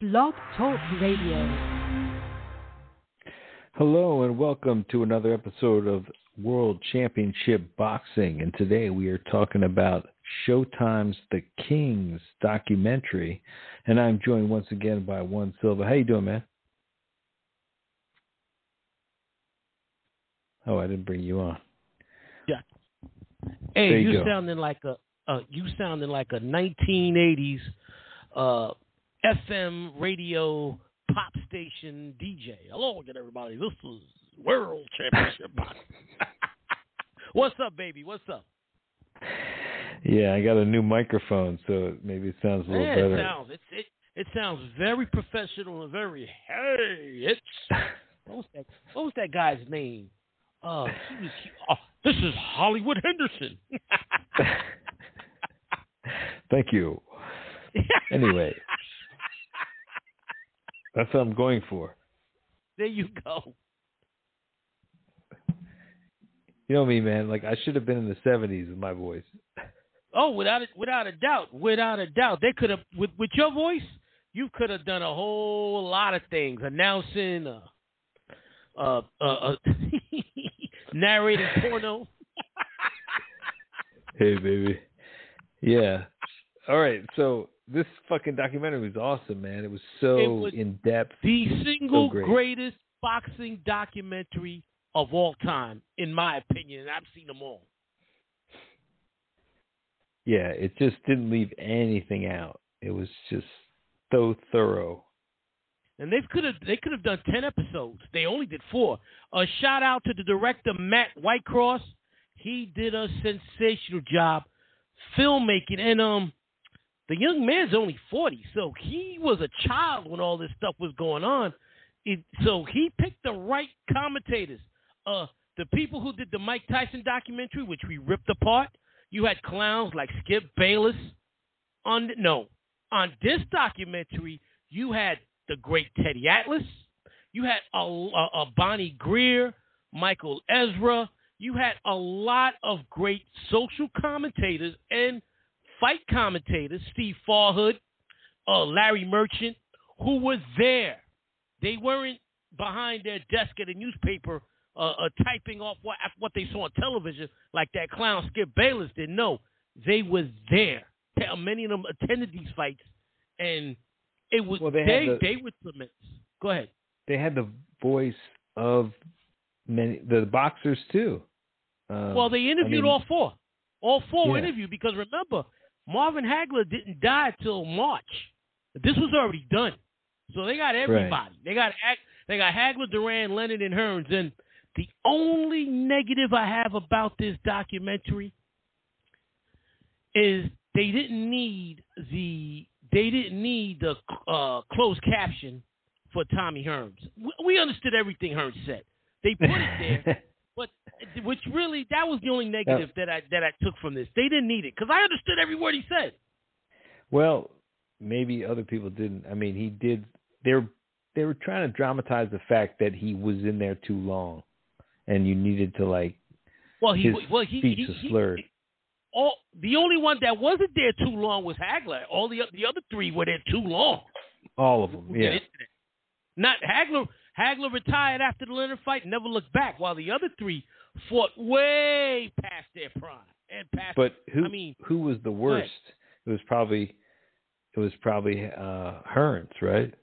Blog Talk Radio. Hello and welcome to another episode of World Championship Boxing. And today we are talking about Showtime's The Kings documentary. And I'm joined once again by Juan Silva. How you doing, man? Oh, I didn't bring you on. Yeah. Hey, you you sounding like a uh, you sounding like a 1980s uh, FM radio pop station DJ. Hello again, everybody. This is World Championship What's up, baby? What's up? Yeah, I got a new microphone, so maybe it sounds a little Yeah, better. it sounds it, it it sounds very professional and very hey. It's what was that? What was that guy's name? Uh, he was. He, oh, this is Hollywood Henderson. Thank you. Anyway, that's what I'm going for. there you go. You know me, man. Like I should have been in the '70s with my voice. Oh, without a, without a doubt, without a doubt, they could have with with your voice, you could have done a whole lot of things, announcing, uh, uh, uh, uh narrating porno. Hey, baby. Yeah. All right. So this fucking documentary was awesome, man. It was so It in depth. The single great. greatest boxing documentary of all time, in my opinion, and I've seen them all. Yeah, it just didn't leave anything out. It was just so thorough. And they could have they could have done ten episodes. They only did four. A shout out to the director Matt Whitecross. He did a sensational job filmmaking, and um, the young man's only forty, so he was a child when all this stuff was going on. It, so he picked the right commentators. Uh, the people who did the Mike Tyson documentary, which we ripped apart. You had clowns like Skip Bayless. On no, on this documentary, you had the great Teddy Atlas. You had a, a, a Bonnie Greer, Michael Ezra. You had a lot of great social commentators and fight commentators, Steve Farhood, uh, Larry Merchant, who were there. They weren't behind their desk at a newspaper uh, uh, typing off what what they saw on television like that clown Skip Bayless did. No, they were there. Many of them attended these fights, and it was Well, they they had they, the- were tremendous. Go ahead. They had the voice of many the boxers too. Um, Well, they interviewed mean- all four. All four were Yeah. interviewed because remember, Marvin Hagler didn't die till March. This was already done, so they got everybody. They got they got Hagler, Duran, Leonard, and Hearns. And the only negative I have about this documentary is they didn't need the they didn't need the uh, closed caption for Tommy Hearns. We, we understood everything Hearns said. They put it there. But uh, which really that was the only negative that I that I took from this. They didn't need it because I understood every word he said. well, maybe other people didn't. I mean, he did. They're they were trying to dramatize the fact that he was in there too long, and you needed to like Well, he his well he, speech he, he- slurred. all the only one that wasn't there too long was Hagler. All the the other three were there too long. All of them. Yeah. Not Hagler. Hagler retired after the Leonard fight, never looked back. While the other three fought way past their prime and past. But who I mean, who was the worst? It was probably it was probably uh Hearns, right?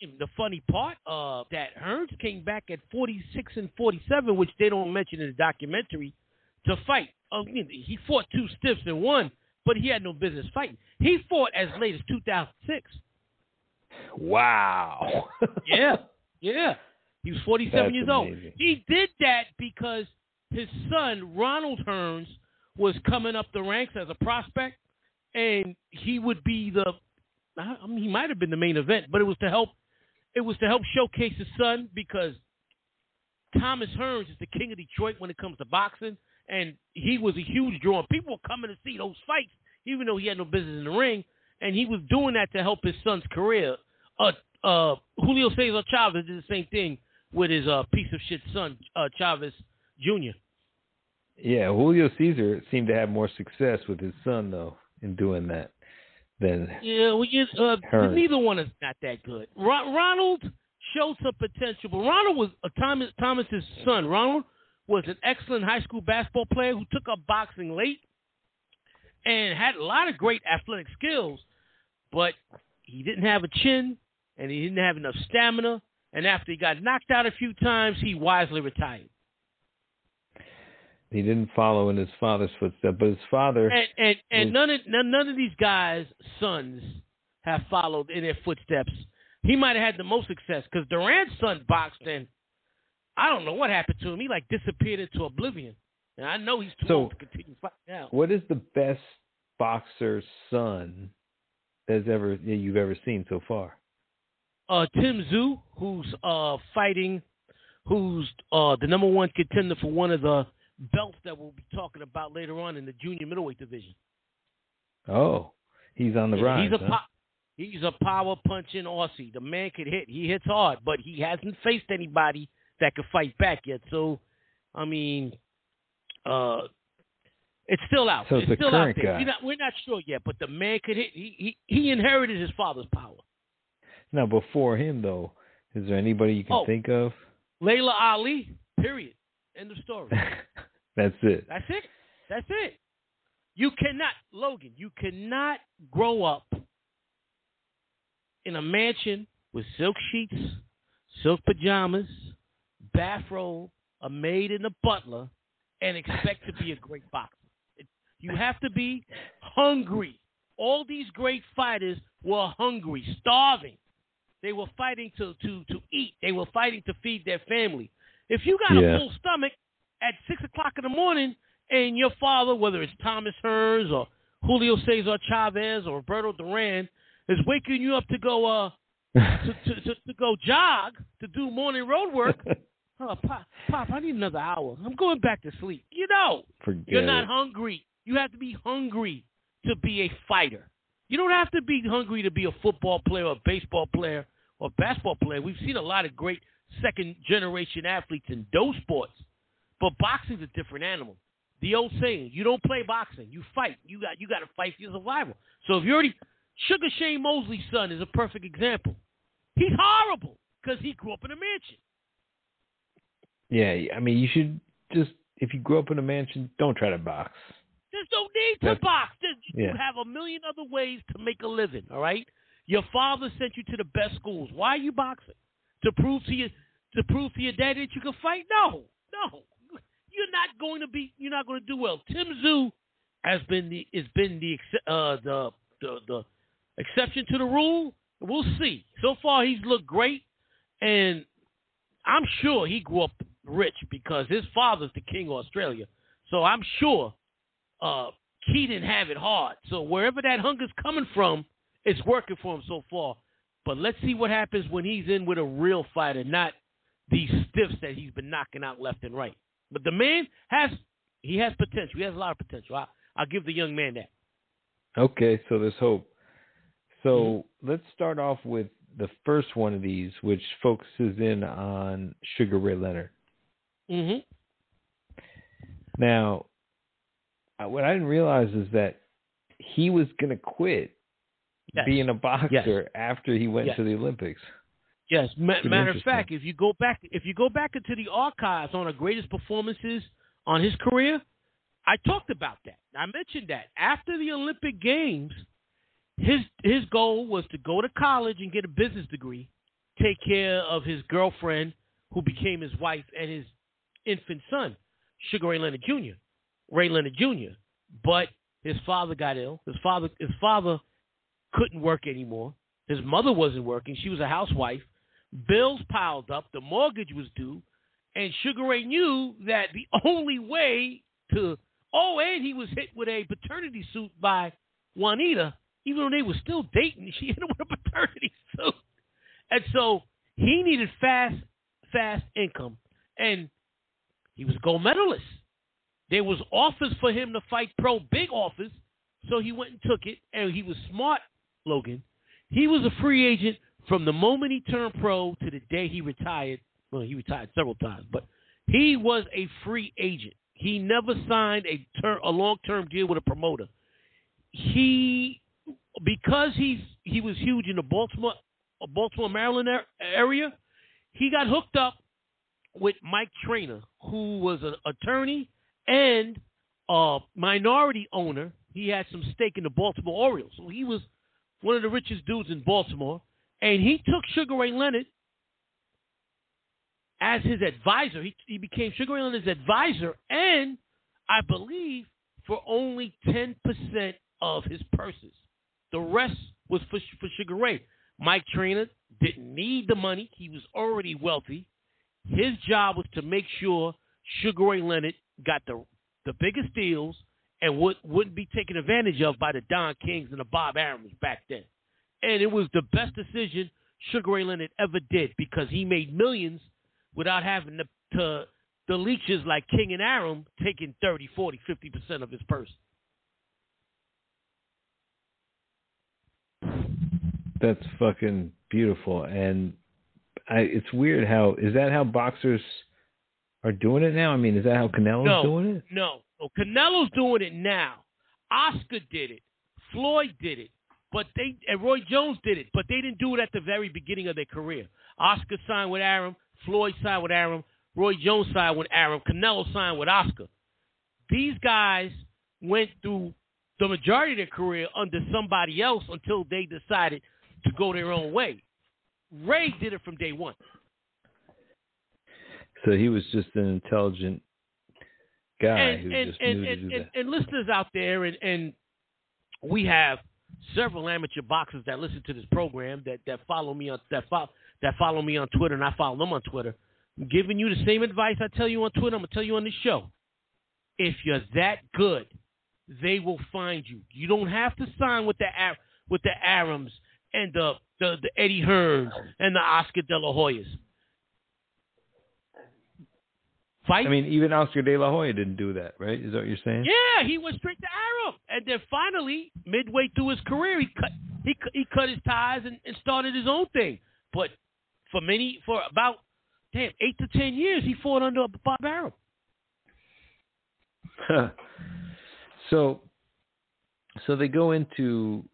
the funny part uh, that Hearns came back at 46 and 47, which they don't mention in the documentary, to fight. Uh, he fought two stiffs and won, but he had no business fighting. He fought as late as 2006. Wow. Yeah, yeah. He was 47 That's years old. He did that because his son, Ronald Hearns, was coming up the ranks as a prospect, and he would be the. I mean, he might have been the main event, but it was to help. It was to help showcase his son because Thomas Hearns is the king of Detroit when it comes to boxing, and he was a huge draw. People were coming to see those fights, even though he had no business in the ring, and he was doing that to help his son's career. Uh, uh, Julio Cesar Chavez did the same thing with his uh, piece of shit son, uh, Chavez Jr. Yeah, Julio Cesar seemed to have more success with his son though in doing that. than Yeah, well, you, uh, neither one is not that good. Ro- Ronald showed some potential, but Ronald was uh, Thomas Thomas's son. Ronald was an excellent high school basketball player who took up boxing late and had a lot of great athletic skills, but he didn't have a chin and he didn't have enough stamina. And after he got knocked out a few times, he wisely retired. he didn't follow in his father's footsteps. But his father, And and, and was- none of none, of these guys' sons have followed in their footsteps. He might have had the most success because Duran's son boxed and I don't know what happened to him. He like disappeared into oblivion. And I know he's too So- old to continue fighting now. what is the best boxer son that's ever you've ever seen so far? Uh, Tim Tszyu, who's uh fighting, who's uh the number one contender for one of the belts that we'll be talking about later on in the junior middleweight division. Oh, he's on the Yeah, rise. He's a huh? po- he's a power punching Aussie. The man could hit. He hits hard, but he hasn't faced anybody that could fight back yet. So, I mean, uh, it's still out. So it's it's the still out there. guy. We're not, we're not sure yet, but the man could hit. He he, he inherited his father's power. Now, before him though, is there anybody you can Oh. think of? Laila Ali. Period. End of story. That's it. That's it. That's it. You cannot, Logan, you cannot grow up in a mansion with silk sheets, silk pajamas, bathrobe, a maid and a butler, and expect to be a great boxer. It- You have to be hungry. All these great fighters were hungry, starving. They were fighting to, to, to eat. They were fighting to feed their family. If you got Yeah. a full stomach at six o'clock in the morning, and your father, whether it's Thomas Hearns or Julio Cesar Chavez or Roberto Duran, is waking you up to go uh to, to, to, to go jog to do morning road work. Oh, pop, pop, I need another hour. I'm going back to sleep. You know, Forget you're not it. hungry. You have to be hungry to be a fighter. You don't have to be hungry to be a football player or a baseball player or basketball player. We've seen a lot of great second generation athletes in those sports. But boxing's a different animal. The old saying, you don't play boxing, you fight. You got you got to fight for your survival. So if you already Sugar Shane Mosley's son is a perfect example. He's horrible because he grew up in a mansion. Yeah, I mean, you should just if you grew up in a mansion, don't try to box. There's no need to That's- box. There's, You yeah. have a million other ways to make a living. All right. Your father sent you to the best schools. Why are you boxing? To prove to you to prove to your daddy that you can fight? No, no. You're not going to be. You're not going to do well. Tim Tszyu has been the has been the uh, the, the the exception to the rule. We'll see. So far, he's looked great, and I'm sure he grew up rich because his father's the king of Australia. So I'm sure uh, he didn't have it hard. So wherever that hunger's coming from, it's working for him so far. But let's see what happens when he's in with a real fighter, not these stiffs that he's been knocking out left and right. But the man has he has potential. He has a lot of potential. I, I'll give the young man that. Okay, so there's hope. So Mm-hmm. let's start off with the first one of these, which focuses in on Sugar Ray Leonard. Mm-hmm. Now, what I didn't realize is that he was going to quit Yes. being a boxer after he went Yes. to the Olympics. Yes, ma- matter of fact, if you go back, if you go back into the archives on the greatest performances on his career, I talked about that. I mentioned that after the Olympic Games, his his goal was to go to college and get a business degree, take care of his girlfriend, who became his wife, and his infant son, Sugar Ray Leonard Jr. Ray Leonard Jr. But his father got ill. His father his father couldn't work anymore. His mother wasn't working. She was a housewife. Bills piled up. The mortgage was due. And Sugar Ray knew that the only way to. Oh, and he was hit with a paternity suit by Juanita, even though they were still dating. She hit him with a paternity suit. And so he needed fast, fast income. And he was a gold medalist. There was offers for him to fight pro, big offers. So he went and took it. And he was smart, Logan. He was a free agent from the moment he turned pro to the day he retired. Well, he retired several times, but he was a free agent. He never signed a ter- a long term deal with a promoter. He because he's he was huge in the Baltimore Baltimore Maryland area, he got hooked up with Mike Trainer, who was an attorney and a minority owner. He had some stake in the Baltimore Orioles, so he was one of the richest dudes in Baltimore. And he took Sugar Ray Leonard as his advisor. He, he became Sugar Ray Leonard's advisor, and I believe for only 10% of his purses. The rest was for, for Sugar Ray. Mike Trainer didn't need the money. He was already wealthy. His job was to make sure Sugar Ray Leonard got the the biggest deals and would, wouldn't be taken advantage of by the Don Kings and the Bob Arums back then. And it was the best decision Sugar Ray Leonard ever did because he made millions without having to, to the leeches like King and Arum taking 30, 40, 50% of his purse. That's fucking beautiful. And I, it's weird how is that how boxers are doing it now? I mean, is that how Canelo's no, doing it? No, no. Canelo's doing it now. Oscar did it. Floyd did it. But they and Roy Jones did it, but they didn't do it at the very beginning of their career. Oscar signed with Arum, Floyd signed with Arum, Roy Jones signed with Arum, Canelo signed with Oscar. These guys went through the majority of their career under somebody else until they decided to go their own way. Ray did it from day one. So he was just an intelligent guy and, who and, just and, knew and, to do and, that. and listeners out there, and, and we have several amateur boxers that listen to this program that, that follow me on that follow that follow me on Twitter, and I follow them on Twitter. I'm giving you the same advice I tell you on Twitter. I'm gonna tell you on the show. If you're that good, they will find you. You don't have to sign with the with the Arums and the, the, the Eddie Hearns and the Oscar De La Hoyas. Fight. I mean, even Oscar De La Hoya didn't do that, right? Is that what you're saying? Yeah, he went straight to Arum, and then finally, midway through his career, he cut he he cut his ties and, and started his own thing. But for many, for about damn eight to ten years, he fought under a Bob Arum. so, so they go into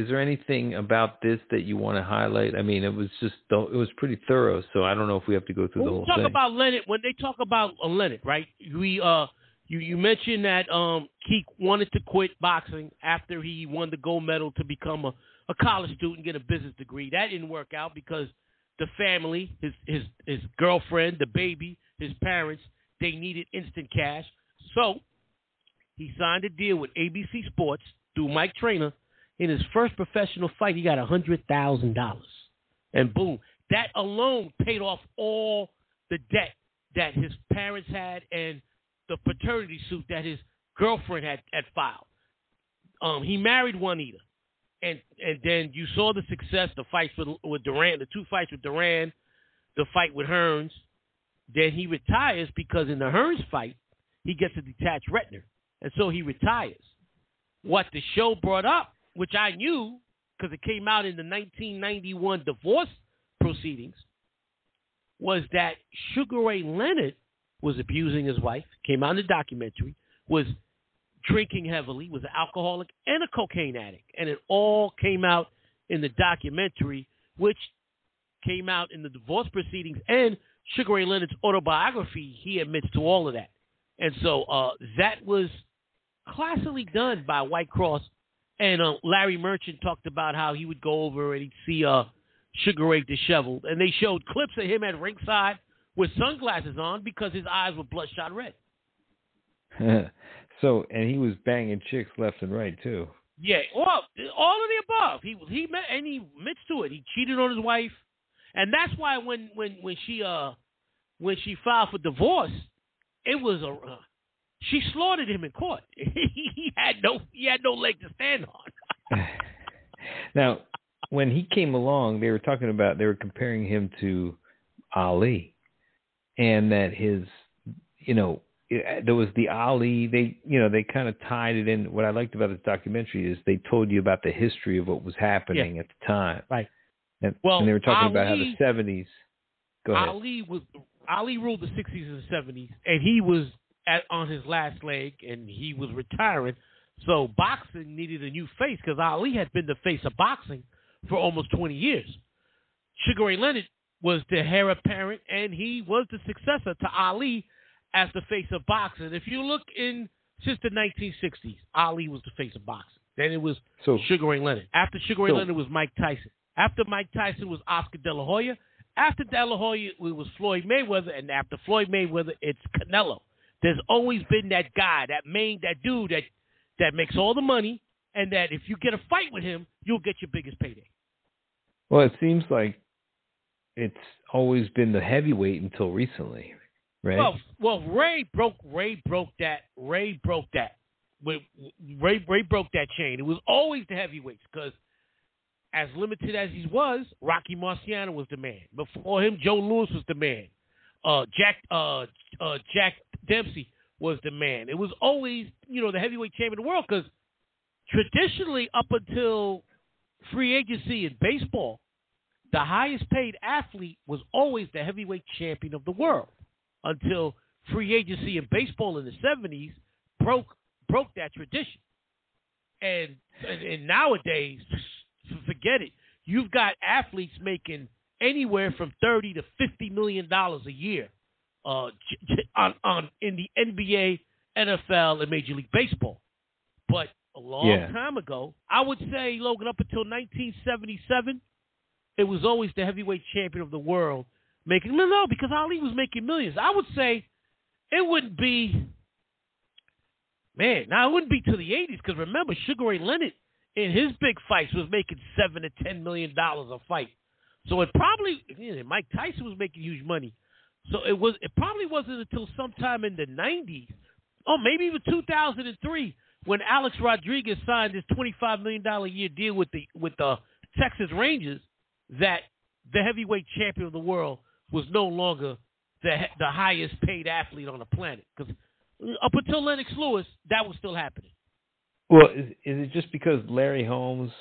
is there anything about this that you want to highlight? I mean, it was just it was pretty thorough, so I don't know if we have to go through when the whole talk thing. about Leonard, when they talk about Leonard, right? We uh, you you mentioned that um, he wanted to quit boxing after he won the gold medal to become a, a college student, get a business degree. That didn't work out because the family, his his his girlfriend, the baby, his parents, they needed instant cash. So he signed a deal with ABC Sports through Mike Trainer in his first professional fight, he got a hundred thousand dollars, and boom, that alone paid off all the debt that his parents had and the paternity suit that his girlfriend had had filed. Um, he married Juanita, and and then you saw the success, the fights with with Duran, the two fights with Duran, the fight with Hearns. Then he retires because in the Hearns fight, he gets a detached retina, and so he retires. What the show brought up which I knew because it came out in the 1991 divorce proceedings, was that Sugar Ray Leonard was abusing his wife, came out in the documentary, was drinking heavily, was an alcoholic and a cocaine addict. And it all came out in the documentary, which came out in the divorce proceedings and Sugar Ray Leonard's autobiography. He admits to all of that. And so uh, that was classily done by Whitecross and uh, Larry Merchant talked about how he would go over and he'd see uh, Sugar Ray disheveled, and they showed clips of him at ringside with sunglasses on because his eyes were bloodshot red. so, and he was banging chicks left and right too. Yeah, well, all of the above. He he met and he admits to it. He cheated on his wife, and that's why when when when she uh when she filed for divorce, it was a uh, she slaughtered him in court. he had no he had no leg to stand on. now, when he came along, they were talking about they were comparing him to Ali, and that his, you know, eh, there was the Ali. They, you know, they kind of tied it in. What I liked about this documentary is they told you about the history of what was happening yeah. at the time. Right. And, well, and they were talking Ali, about how the seventies. Go ahead. Ali was Ali ruled the sixties and the seventies, and he was at, on his last leg and he was retiring. So boxing needed a new face because Ali had been the face of boxing for almost 20 years. Sugar Ray Leonard was the heir apparent, and he was the successor to Ali as the face of boxing. If you look in since the 1960s, Ali was the face of boxing. Then it was So Sugar Ray Leonard. After Sugar Ray So- Leonard was Mike Tyson. After Mike Tyson was Oscar De La Hoya. After De La Hoya it was Floyd Mayweather, and after Floyd Mayweather, it's Canelo. There's always been that guy, that main, that dude that that makes all the money, and that if you get a fight with him, you'll get your biggest payday. well, it seems like it's always been the heavyweight until recently, right? Well, well, Ray broke Ray broke that Ray broke that. Ray Ray broke that chain. It was always the heavyweights because as limited as he was, Rocky Marciano was the man. Before him, Joe Louis was the man. Uh, Jack uh, uh, Jack Dempsey was the man. It was always you know the heavyweight champion of the world because traditionally up until free agency in baseball, the highest paid athlete was always the heavyweight champion of the world until free agency in baseball in the 70s broke broke that tradition. And and, and nowadays, forget it. You've got athletes making anywhere from 30 to 50 million dollars a year uh, on, on in the NBA, NFL, and Major League Baseball. But a long Yeah. time ago, I would say Logan up until 1977, it was always the heavyweight champion of the world making no no because Ali was making millions. I would say it wouldn't be man. Now it wouldn't be to the 80s because remember Sugar Ray Leonard in his big fights was making seven to ten million dollars a fight. So it probably Mike Tyson was making huge money. So it was it probably wasn't until sometime in the 90s, or maybe even 2003 when Alex Rodriguez signed his 25 million dollar year deal with the with the Texas Rangers that the heavyweight champion of the world was no longer the the highest paid athlete on the planet because up until Lennox Lewis that was still happening. Well, is, is it just because Larry Holmes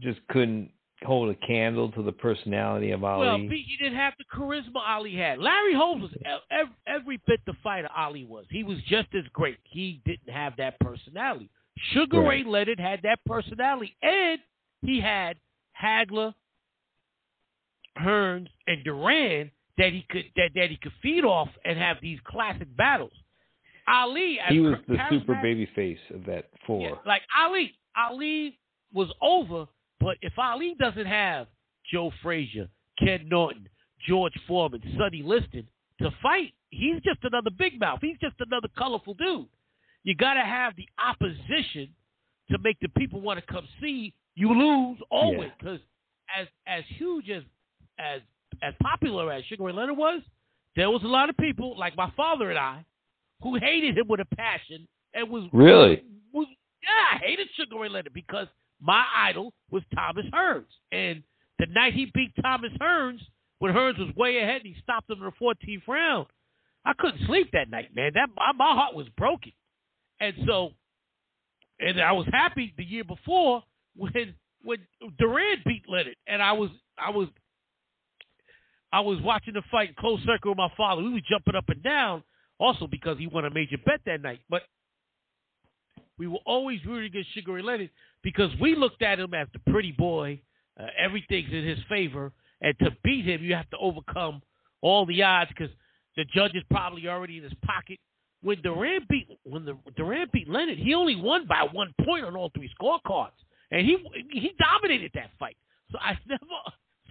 just couldn't hold a candle to the personality of Ali? Well, B, he didn't have the charisma Ali had. Larry Holmes was every, every bit the fighter Ali was. He was just as great. He didn't have that personality. Sugar Right. Ray Leonard had that personality, and he had Hagler, Hearns, and Duran that he could that, that he could feed off and have these classic battles. Ali, as he was the super baby face of that four. yeah, like Ali, Ali was over, but if Ali doesn't have Joe Frazier, Ken Norton, George Foreman, Sonny Liston to fight, he's just another big mouth. He's just another colorful dude. You got to have the opposition to make the people want to come see you lose always. Because as as huge as as as popular as Sugar Ray Leonard was, there was a lot of people like my father and I who hated him with a passion and was Really? was yeah, I hated Sugar Ray Leonard because my idol was Thomas Hearns. And the night he beat Thomas Hearns, when Hearns was way ahead and he stopped him in the 14th round, I couldn't sleep that night, man. That my, my heart was broken. And so, and I was happy the year before when when Duran beat Leonard, and I was I was I was watching the fight in closed circuit with my father. We was jumping up and down, also because he won a major bet that night. But we were always rooting against Sugar Ray Leonard because we looked at him as the pretty boy. Uh, everything's in his favor, and to beat him, you have to overcome all the odds because the judge is probably already in his pocket. When Duran beat when the Duran beat Leonard, he only won by one point on all three scorecards, and he he dominated that fight. So I never.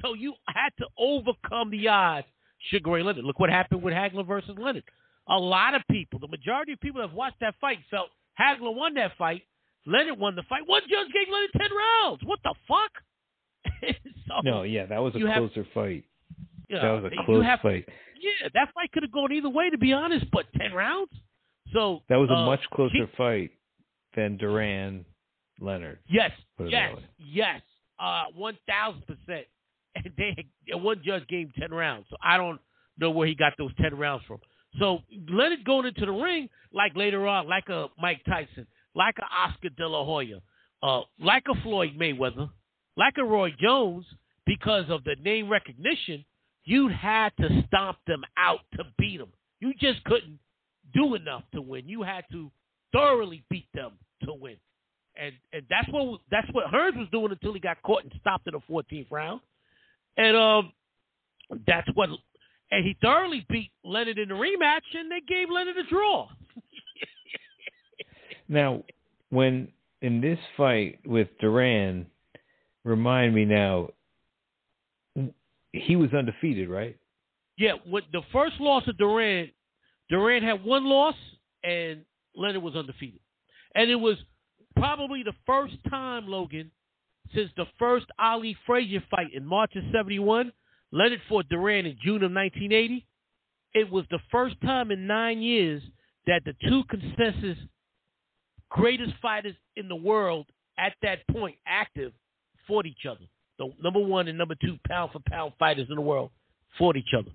So you had to overcome the odds. Sugar Ray Leonard. Look what happened with Hagler versus Leonard. A lot of people, the majority of people that have watched that fight, felt Hagler won that fight. Leonard won the fight. One judge gave Leonard ten rounds. What the fuck? so, No, yeah, that was a You have- closer fight. That was a close have- fight. Yeah, that fight could have gone either way, to be honest. But ten rounds. So That was a uh, much closer he- fight than Duran Leonard. Yes, yes, yes. Uh, one thousand percent. And they one judge gave ten rounds. So I don't know where he got those ten rounds from. So Leonard going into the ring like later on, like a Mike Tyson, like a Oscar De La Hoya, uh, like a Floyd Mayweather, like a Roy Jones, because of the name recognition, you'd had to stomp them out to beat them. You just couldn't do enough to win. You had to thoroughly beat them to win, and and that's what that's what Hearns was doing until he got caught and stopped in the 14th round, and um, that's what, and he thoroughly beat Leonard in the rematch, and they gave Leonard a draw. Now, when in this fight with Duran, remind me now, he was undefeated, right? Yeah, the first loss of Duran, Duran had one loss and Leonard was undefeated. And it was probably the first time, Logan, since the first Ali Frazier fight in March of 71, Leonard fought Duran in June of 1980. It was the first time in nine years that the two consensus greatest fighters in the world at that point active fought each other. The number one and number two pound for pound fighters in the world fought each other.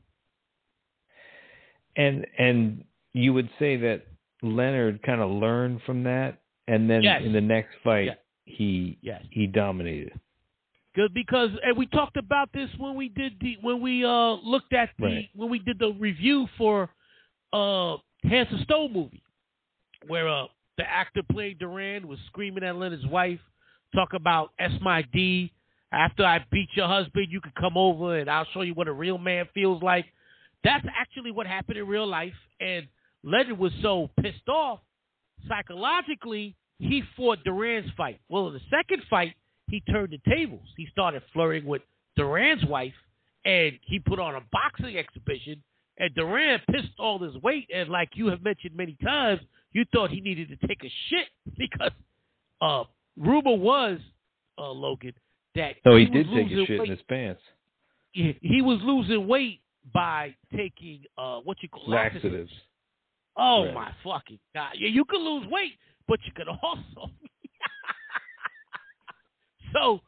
And and you would say that Leonard kind of learned from that, and then yes. in the next fight yes. he yes. he dominated. Good because and we talked about this when we did the when we uh looked at the right. when we did the review for uh Hands of Stone movie, where uh the actor playing Duran was screaming at Leonard's wife, talk about S my D. After I beat your husband, you can come over and I'll show you what a real man feels like. That's actually what happened in real life, and Leonard was so pissed off psychologically he fought Duran's fight. Well, in the second fight, he turned the tables. He started flirting with Duran's wife, and he put on a boxing exhibition. And Duran pissed all his weight, and like you have mentioned many times, you thought he needed to take a shit because uh, rumor was, uh, Logan, that no, he, he did take a shit weight. in his pants. He, he was losing weight by taking uh, what you call Laxatives. Oh Right. my fucking god! Yeah, you can lose weight, but you can also. so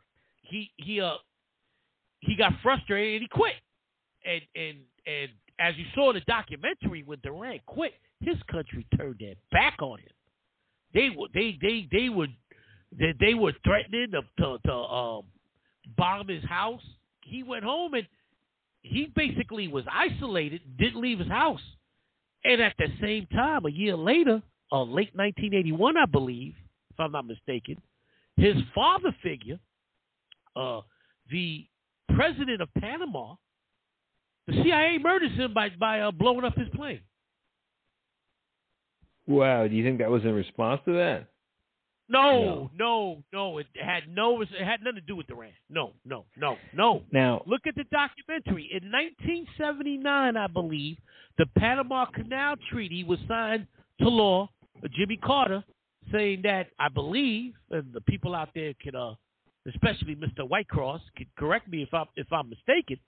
he he uh he got frustrated and he quit, and and and as you saw in the documentary, when Duran quit, his country turned their back on him. They were they they they were they, they were threatening to to, to um, bomb his house. He went home and he basically was isolated, didn't leave his house. And at the same time, a year later, uh, late 1981, I believe, if I'm not mistaken, his father figure, uh, the president of Panama, the CIA murders him by by uh, blowing up his plane. Wow, do you think that was in response to that? No, no, no. It had no. It had nothing to do with Duran. No, no, no, no. Now, Look at the documentary. In 1979, I believe, the Panama Canal Treaty was signed to law. uh, Jimmy Carter saying that I believe, and the people out there can, uh, especially Mr. Whitecross, could correct me if I'm if I'm mistaken,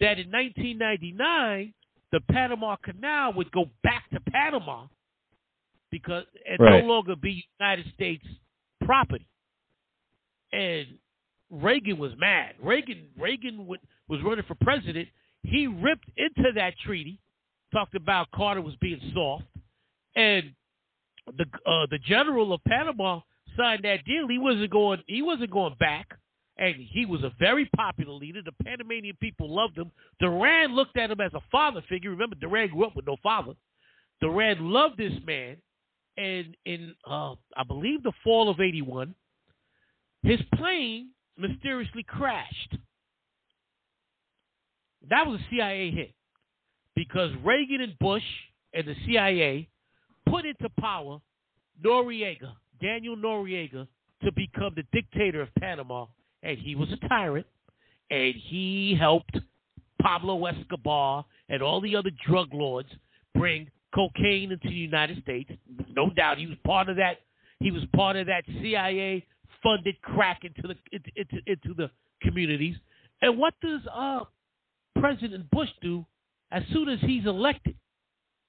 that in 1999 the Panama Canal would go back to Panama because and Right. no longer be United States property. And Reagan was mad. Reagan Reagan would, was running for president. He ripped into that treaty, talked about Carter was being soft, and the uh, the general of Panama signed that deal. He wasn't going. He wasn't going back, and he was a very popular leader. The Panamanian people loved him. Duran looked at him as a father figure. Remember, Duran grew up with no father. Duran loved this man, and in uh, I believe the fall of '81, his plane mysteriously crashed. That was a CIA hit because Reagan and Bush and the CIA put into power Noriega, Daniel Noriega, to become the dictator of Panama, and he was a tyrant, and he helped Pablo Escobar and all the other drug lords bring cocaine into the United States. No doubt, he was part of that. He was part of that CIA funded crack into the into, into, into the communities. And what does uh, President Bush do as soon as he's elected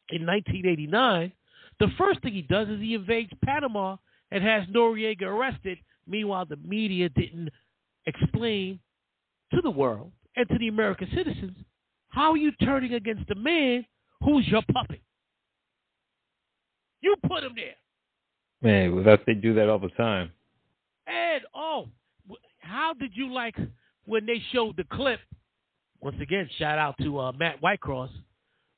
in 1989? The first thing he does is he invades Panama and has Noriega arrested. Meanwhile, the media didn't explain to the world and to the American citizens how are you turning against a man who's your puppet? You put them there. man, without they do that all the time. And oh, how did you like when they showed the clip? Once again, shout out to uh, Matt Whitecross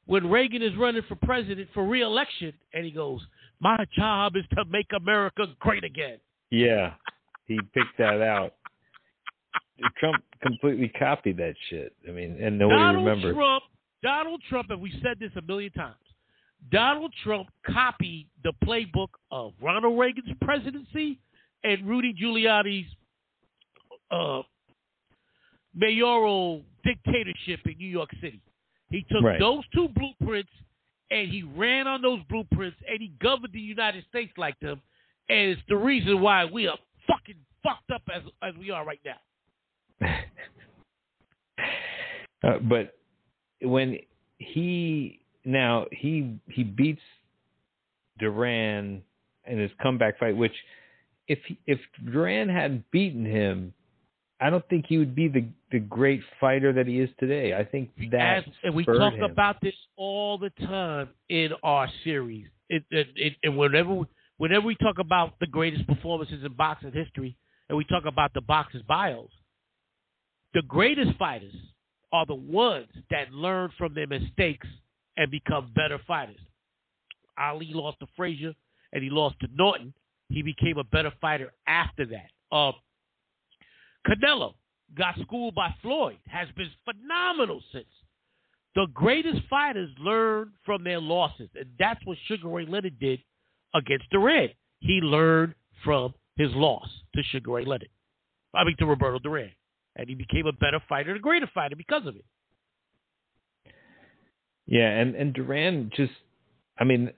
when Reagan is running for president for reelection, and he goes, "My job is to make America great again." Yeah, he picked that out. Trump completely copied that shit. I mean, and nobody Donald remembers. Trump, Donald Trump, and we said this a million times. Donald Trump copied the playbook of Ronald Reagan's presidency and Rudy Giuliani's uh, mayoral dictatorship in New York City. He took Right. those two blueprints and he ran on those blueprints and he governed the United States like them. And it's the reason why we are fucking fucked up as as we are right now. uh, but when he now he he beats Duran in his comeback fight, which if he- if Duran hadn't beaten him, I don't think he would be the the great fighter that he is today. I think that As- and we talk him. about this all the time in our series. It, it, it, and whenever whenever we talk about the greatest performances in boxing history, and we talk about the boxers' bios, the greatest fighters are the ones that learn from their mistakes and become better fighters. Ali lost to Frazier, and he lost to Norton. He became a better fighter after that. Uh, Canelo got schooled by Floyd, has been phenomenal since. The greatest fighters learn from their losses, and that's what Sugar Ray Leonard did against Duran. He learned from his loss to Sugar Ray Leonard. I mean, to Roberto Duran. And he became a better fighter, a greater fighter because of it. Yeah, and and Duran just, I mean,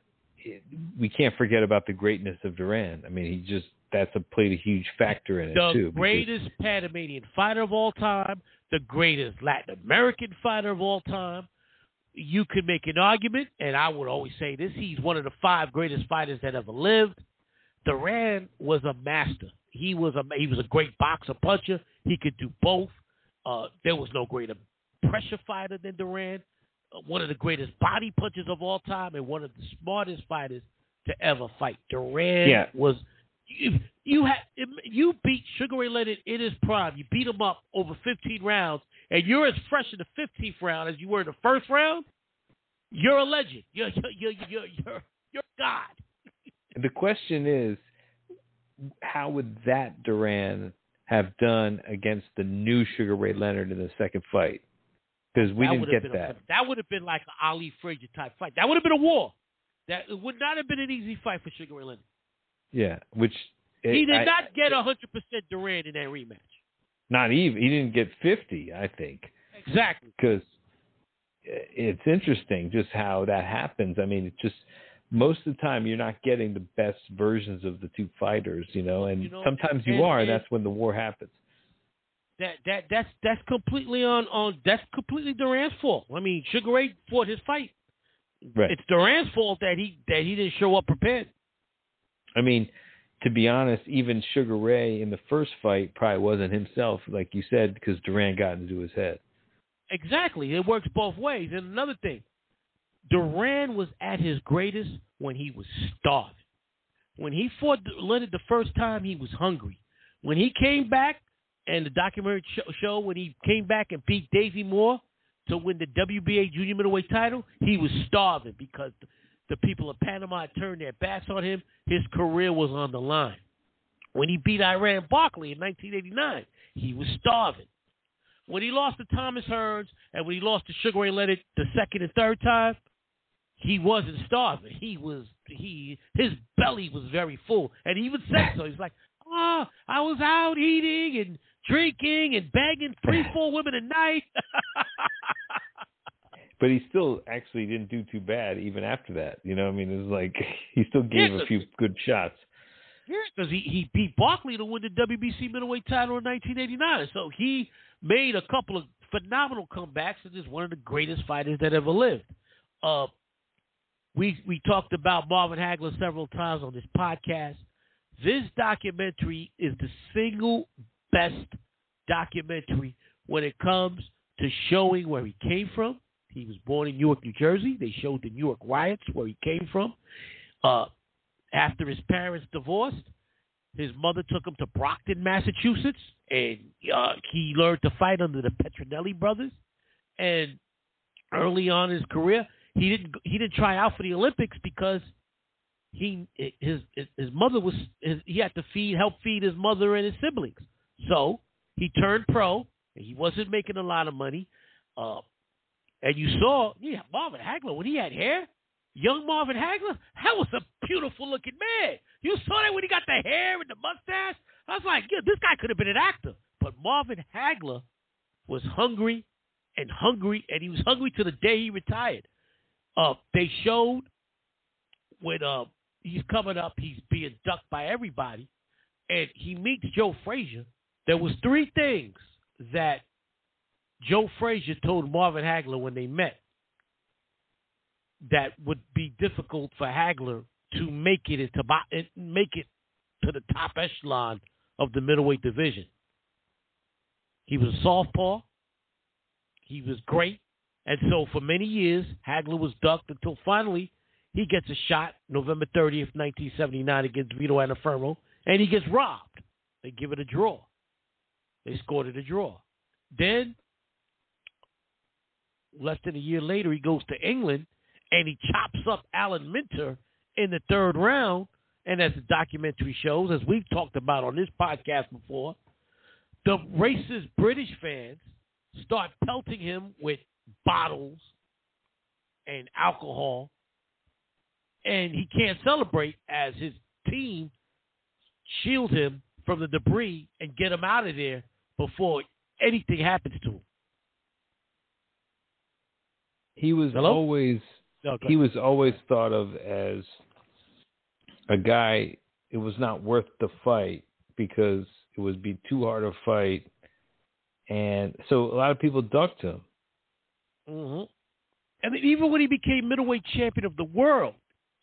we can't forget about the greatness of Duran. I mean, he just that's a played a huge factor in it the too. because- greatest Panamanian fighter of all time, the greatest Latin American fighter of all time. You could make an argument, and I would always say this: he's one of the five greatest fighters that ever lived. Duran was a master. He was a he was a great boxer puncher. He could do both. Uh, there was no greater pressure fighter than Duran. One of the greatest body punchers of all time, and one of the smartest fighters to ever fight. Duran Yeah. was you you had you beat Sugar Ray Leonard in his prime. You beat him up over 15 rounds, and you're as fresh in the 15th round as you were in the first round. You're a legend. You're you're you're you're you're, you're God. the question is, how would that Duran have done against the new Sugar Ray Leonard in the second fight? Because we that didn't get that. A, that would have been like an Ali Frazier type fight. That would have been a war. That it would not have been an easy fight for Sugar Ray Leonard. yeah, which He did I- not get 100% Duran in that rematch. Not even. He didn't get fifty. I think. Exactly. because it's interesting just how that happens. I mean, it just most of the time you're not getting the best versions of the two fighters, you know, and You know, sometimes you are, and- and that's when the war happens. That that that's that's completely on on that's completely Duran's fault. I mean, Sugar Ray fought his fight. Right. It's Duran's fault that he that he didn't show up prepared. I mean, to be honest, even Sugar Ray in the first fight probably wasn't himself, like you said, because Duran got into his head. Exactly. It works both ways. And another thing, Duran was at his greatest when he was starving. When he fought Leonard the first time, he was hungry. When he came back, and the documentary show, when he came back and beat Davey Moore to win the WBA junior middleweight title, he was starving because the, people of Panama had turned their backs on him. His career was on the line. When he beat Iran Barkley in 1989, he was starving. When he lost to Thomas Hearns and when he lost to Sugar Ray Leonard the second and third time, he wasn't starving. He was he his belly was very full, and he even said so. He's like, "Oh, I was out eating and drinking and banging three, four women a night." But he still actually didn't do too bad even after that. You know, what I mean, it was like he still gave Yeah, a few good shots. because he, he beat Barkley to win the WBC middleweight title in 1989. So he made a couple of phenomenal comebacks and is one of the greatest fighters that ever lived. Uh, we we talked about Marvin Hagler several times on this podcast. This documentary is the single best documentary when it comes to showing where he came from. He was born in Newark, New Jersey. They showed the Newark riots where he came from. Uh, after his parents divorced, his mother took him to Brockton, Massachusetts, and uh, he learned to fight under the Petronelli brothers. And early on in his career, he didn't he didn't try out for the Olympics because he his his mother was his, he had to feed help feed his mother and his siblings. So he turned pro. And he wasn't making a lot of money. Uh, and you saw, yeah, Marvin Hagler when he had hair. Young Marvin Hagler, that was a beautiful looking man. You saw that when he got the hair and the mustache. I was like, yeah, this guy could have been an actor. But Marvin Hagler was hungry and hungry, and he was hungry to the day he retired. Uh, they showed when uh, he's coming up, he's being ducked by everybody, and he meets Joe Frazier. There was three things that Joe Frazier told Marvin Hagler when they met that would be difficult for Hagler to make it into eh, make it to the top echelon of the middleweight division. He was a southpaw. He was great. And so for many years, Hagler was ducked until finally he gets a shot November 30th, 1979 against Vito Antuofermo, and he gets robbed. They give it a draw. They scored it a draw. Then, less than a year later, he goes to England and he chops up Alan Minter in the third round. And as the documentary shows, as we've talked about on this podcast before, the racist British fans start pelting him with bottles and alcohol, and he can't celebrate as his team shield him from the debris and get him out of there before anything happens to him. He was Hello? always No, he was always thought of as a guy it was not worth the fight because it would be too hard a fight and so a lot of people ducked him hmm And even when he became middleweight champion of the world,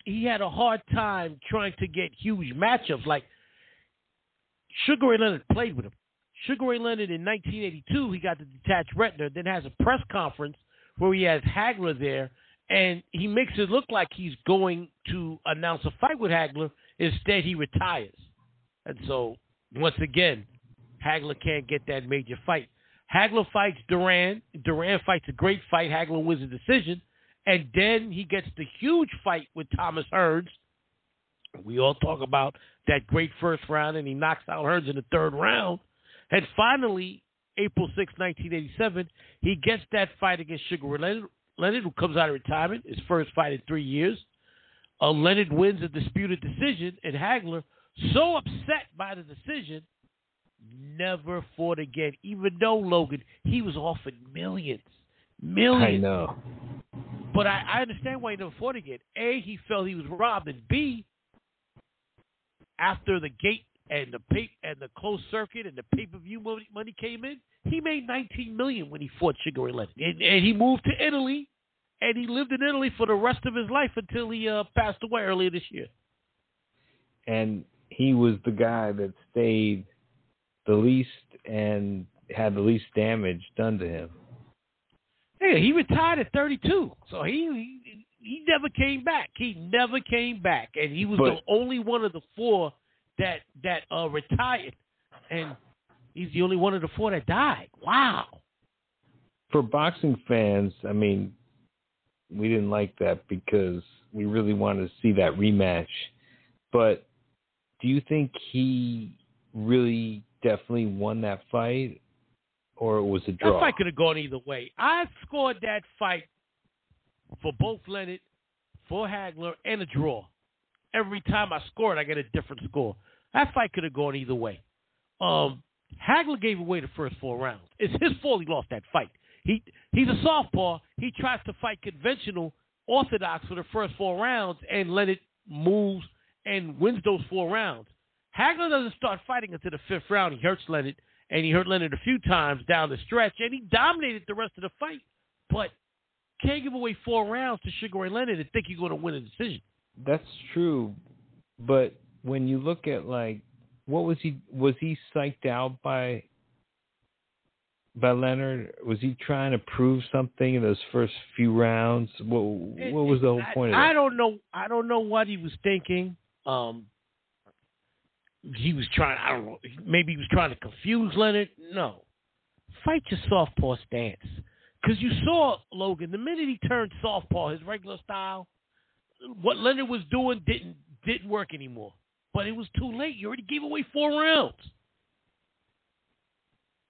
he had a hard time trying to get huge matchups. Like Sugar Ray Leonard played with him. Sugar Ray Leonard in 1982, he got the detached retina, then has a press conference where he has Hagler there, and he makes it look like he's going to announce a fight with Hagler. Instead, he retires. And so, once again, Hagler can't get that major fight. Hagler fights Duran. Duran fights a great fight. Hagler wins a decision. And then he gets the huge fight with Thomas Hearns. We all talk about that great first round, and he knocks out Hearns in the third round. And finally, April 6, 1987, he gets that fight against Sugar Leonard, Leonard, who comes out of retirement, his first fight in three years. Uh, Leonard wins a disputed decision, and Hagler, so upset by the decision, never fought again. Even though Logan, he was offered millions, millions. i know But I, I understand why he never fought again. A, he felt he was robbed, and B, after the gate and the pay, and the closed circuit and the pay per view money, money came in, he made 19 million when he fought Sugar Ray Leonard, and, and he moved to Italy, and he lived in Italy for the rest of his life until he uh, passed away earlier this year. and he was the guy that stayed the least and had the least damage done to him Yeah, he retired at 32, so he he, he never came back. He never came back, and he was But- the only one of the four that that uh, retired, and he's the only one of the four that died. Wow. for boxing fans, I mean, we didn't like that because we really wanted to see that rematch. But do you think he really definitely won that fight, or it was a draw? That fight could have gone either way. I scored that fight for both Leonard, for Hagler, and a draw. Every time I scored, I get a different score. That fight could have gone either way. Um, Hagler gave away the first four rounds. It's his fault he lost that fight. He he's a southpaw. He tries to fight conventional, orthodox for the first four rounds, and Leonard moves and wins those four rounds. Hagler doesn't start fighting until the fifth round. He hurts Leonard, and he hurt Leonard a few times down the stretch, and he dominated the rest of the fight. But can't give away four rounds to Sugar Ray Leonard and think you're going to win a decision. That's true, but when you look at like what was he was he psyched out by by Leonard? Was he trying to prove something in those first few rounds? What what was the whole I- point of I don't know. I don't know what he was thinking. Um, he was trying. I don't know. Maybe he was trying to confuse Leonard. No, fight your southpaw stance. Because you saw Logan the minute he turned southpaw, his regular style, what Leonard was doing didn't didn't work anymore. But it was too late. You already gave away four rounds.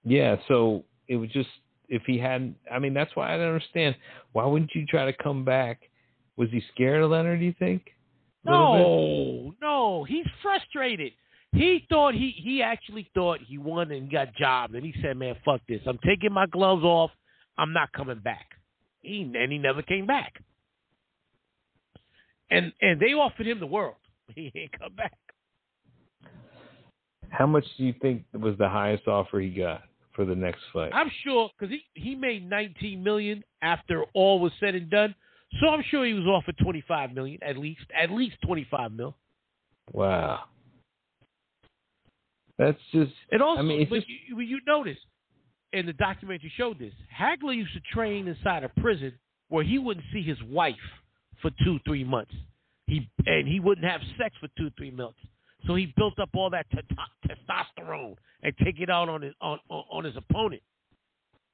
Yeah, so it was just if he hadn't. I mean, that's why I don't understand. Why wouldn't you try to come back? Was he scared of Leonard? Do you think? No, no, he's frustrated. He thought he he actually thought he won and got jobbed, and he said, "Man, fuck this. I'm taking my gloves off. I'm not coming back." He and he never came back. And and they offered him the world. He ain't come back. How much do you think was the highest offer he got for the next fight? I'm sure because he he made 19 million after all was said and done. So I'm sure he was offered 25 million at least, at least 25 mil. Wow. That's just. And also, I mean, but just, you, you notice, and the documentary showed this. Hagler used to train inside a prison where he wouldn't see his wife for two, three months. He and he wouldn't have sex for two, three months. So he built up all that t- t- testosterone and take it out on his on, on his opponent.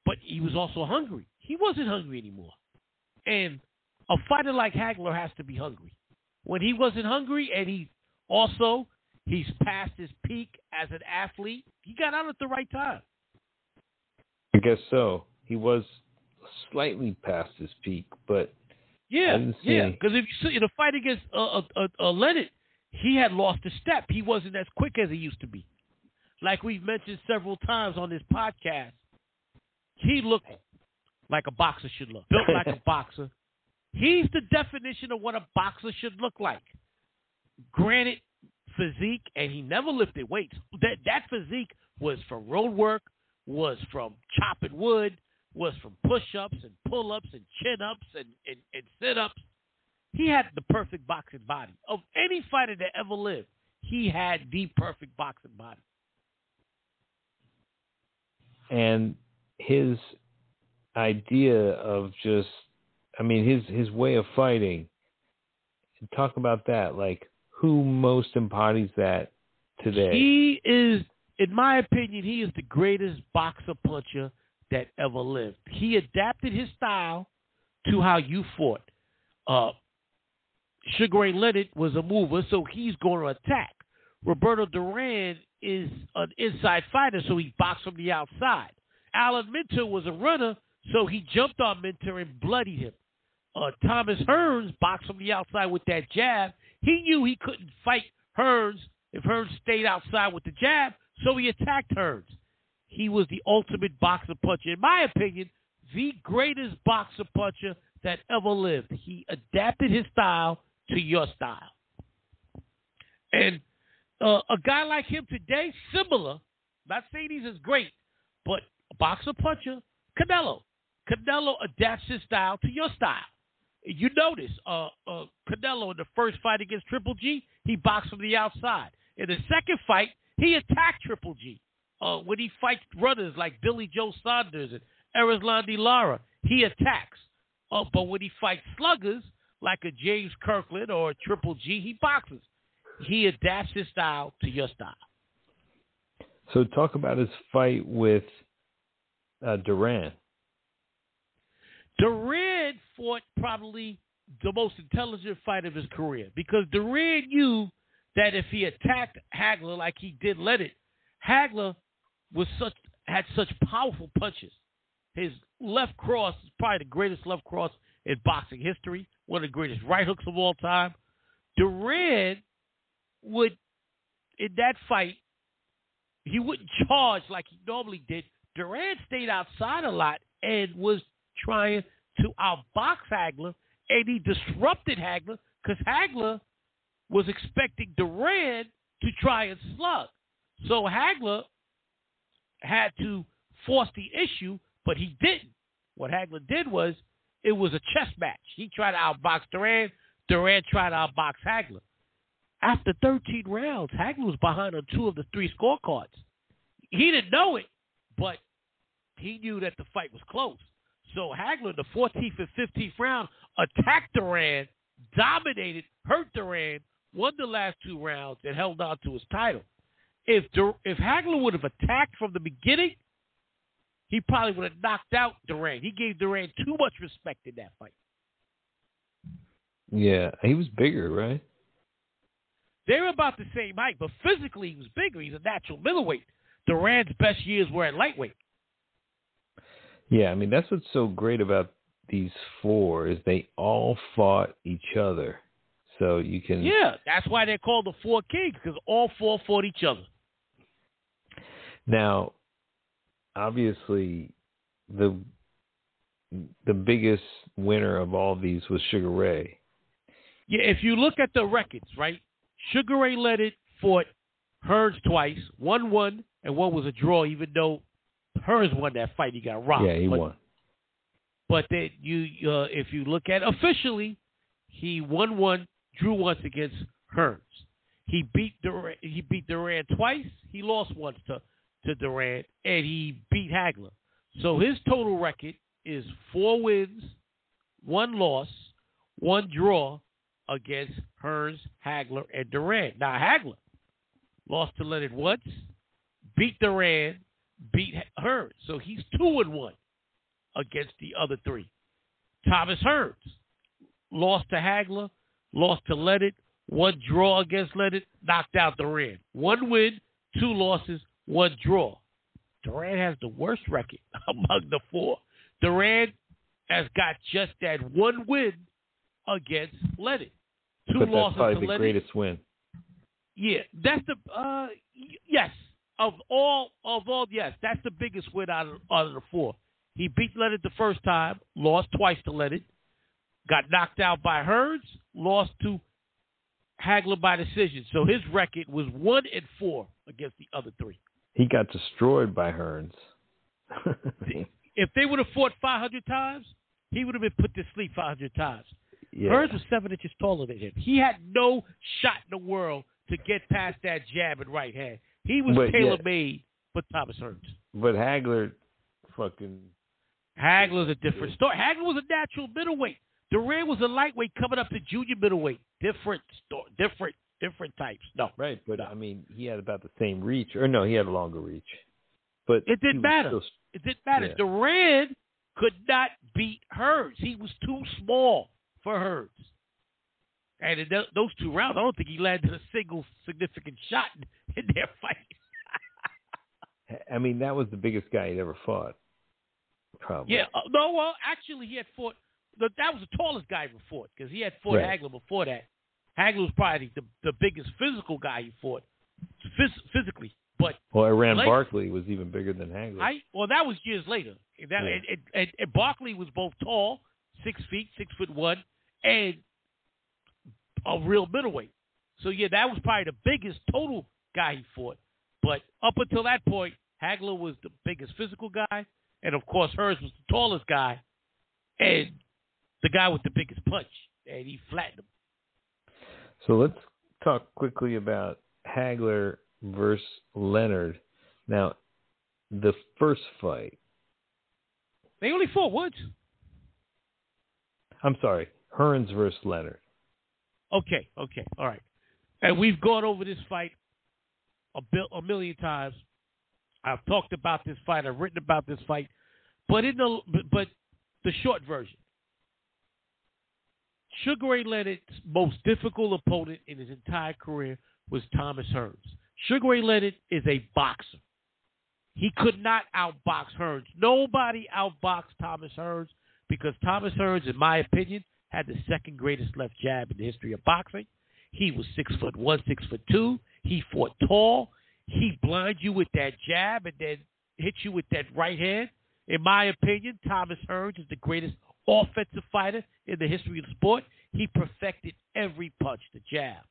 But he was also hungry. He wasn't hungry anymore. And a fighter like Hagler has to be hungry. When he wasn't hungry, and he also he's past his peak as an athlete, he got out at the right time. I guess so. He was slightly past his peak, but Yeah, yeah. Because if you see a fight against uh, uh, uh, uh, Leonard, he had lost a step. He wasn't as quick as he used to be. Like we've mentioned several times on this podcast, he looked like a boxer should look, built like a boxer. He's the definition of what a boxer should look like. Granted, physique, and he never lifted weights. That that physique was for road work, was from chopping wood, was from push-ups and pull-ups and chin-ups and, and, and sit-ups. He had the perfect boxing body. Of any fighter that ever lived, he had the perfect boxing body. and his idea of just I mean his his way of fighting talk about that like who most embodies that today He is, in my opinion, he is the greatest boxer puncher that ever lived. He adapted his style to how you fought. Uh, Sugar Ray Leonard was a mover, so he's going to attack. Roberto Duran is an inside fighter, so he boxed from the outside. Alan Minter was a runner, so he jumped on Minter and bloodied him. Uh, Thomas Hearns boxed from the outside with that jab. He knew he couldn't fight Hearns if Hearns stayed outside with the jab, so he attacked Hearns. He was the ultimate boxer puncher. In my opinion, the greatest boxer puncher that ever lived. He adapted his style to your style. And uh, a guy like him today, similar, not saying he's as great, but a boxer puncher, Canelo. Canelo adapts his style to your style. You notice, uh, uh, Canelo in the first fight against Triple G, he boxed from the outside. In the second fight, he attacked Triple G. Uh, when he fights runners like Billy Joe Saunders and Erislandy Lara, he attacks. Uh, but when he fights sluggers like a James Kirkland or a Triple G, he boxes. He adapts his style to your style. so talk about his fight with uh, Duran Duran fought probably the most intelligent fight of his career because Duran knew that if he attacked Hagler like he did let it, Hagler was such had such powerful punches. His left cross is probably the greatest left cross in boxing history, one of the greatest right hooks of all time. Duran would, in that fight, he wouldn't charge like he normally did. Duran stayed outside a lot and was trying to outbox Hagler, and he disrupted Hagler because Hagler was expecting Duran to try and slug. So Hagler had to force the issue, but he didn't. What Hagler did was it was a chess match. He tried to outbox Duran. Duran tried to outbox Hagler. After 13 rounds, Hagler was behind on two of the three scorecards. He didn't know it, but he knew that the fight was close. So Hagler, the 14th and 15th round, attacked Duran, dominated, hurt Duran, won the last two rounds, and held on to his title. If Dur- if Hagler would have attacked from the beginning, he probably would have knocked out Duran. He gave Duran too much respect in that fight. Yeah, he was bigger, right? They were about the same height, but physically he was bigger. He's a natural middleweight. Duran's best years were at lightweight. Yeah, I mean that's what's so great about these four is they all fought each other. So you can Yeah, that's why they're called the Four Kings because all four fought each other. Now, obviously, the the biggest winner of all these was Sugar Ray. Yeah, if you look at the records, right? Sugar Ray Leonard fought Hearns twice, one one, and one was a draw. Even though Hearns won that fight, he got robbed. Yeah, he but, won. But that you, uh, if you look at officially, he won one, drew once against Hearns. He beat Duran. He beat Duran twice. He lost once to to Duran, and he beat Hagler. So his total record is four wins, one loss, one draw against Hearns, Hagler, and Duran. Now Hagler lost to Leonard once, beat Duran, beat Hearns. So he's two and one against the other three. Thomas Hearns lost to Hagler, lost to Leonard, one draw against Leonard, knocked out Duran. One win, two losses, one draw. Duran has the worst record among the four. Duran has got just that one win against Leonard. Two but losses that's probably to the greatest win. Yeah, that's the uh yes of all of all yes that's the biggest win out of out of the four. He beat Leonard the first time, lost twice to Leonard, got knocked out by Hearns, lost to Hagler by decision. So his record was one and four against the other three. He got destroyed by Hearns. If they would have fought 500 times, he would have been put to sleep 500 times. yeah. Hearns was seven inches taller than him. He had no shot in the world to get past that jab and right hand. He was tailor made for Thomas Hearns. But Hagler, fucking Hagler's a different story. Hagler was a natural middleweight. Duran was a lightweight coming up to junior middleweight. Different different, different types. No, right. But I mean, he had about the same reach, or no, he had a longer reach. But It didn't matter. still- it didn't matter. Yeah. Duran could not beat Hearns. He was too small for Hearns. And in th- those two rounds, I don't think he landed a single significant shot in, in their fight. I mean, that was the biggest guy he'd ever fought. Probably. Yeah, uh, no, well, actually, he had fought. The, that was the tallest guy he fought because he had fought Right. Hagler before that. Hagler was probably the, the biggest physical guy he fought, phys- physically. But Well, Iran Like- Barkley was even bigger than Hagler. I well, that was years later. That Yeah. and, and, and, and Barkley was both tall, six feet, six foot one, and a real middleweight. So yeah, that was probably the biggest total guy he fought. But up until that point, Hagler was the biggest physical guy, and of course, Hearns was the tallest guy, and the guy with the biggest punch, and he flattened him. So let's talk quickly about Hagler versus Leonard. Now, the first fight. They only fought once. I'm sorry, Hearns versus Leonard. Okay, okay, all right. And we've gone over this fight a, bil- a million times. I've talked about this fight. I've written about this fight, but in the but- but the short version, Sugar Ray Leonard's most difficult opponent in his entire career was Thomas Hearns. Sugar Ray Leonard is a boxer. He could not outbox Hearns. Nobody outboxed Thomas Hearns because Thomas Hearns, in my opinion, had the second greatest left jab in the history of boxing. He was six foot one, six foot two. He fought tall. He blind you with that jab and then hit you with that right hand. In my opinion, Thomas Hearns is the greatest offensive fighter in the history of the sport. He perfected every punch, the jab,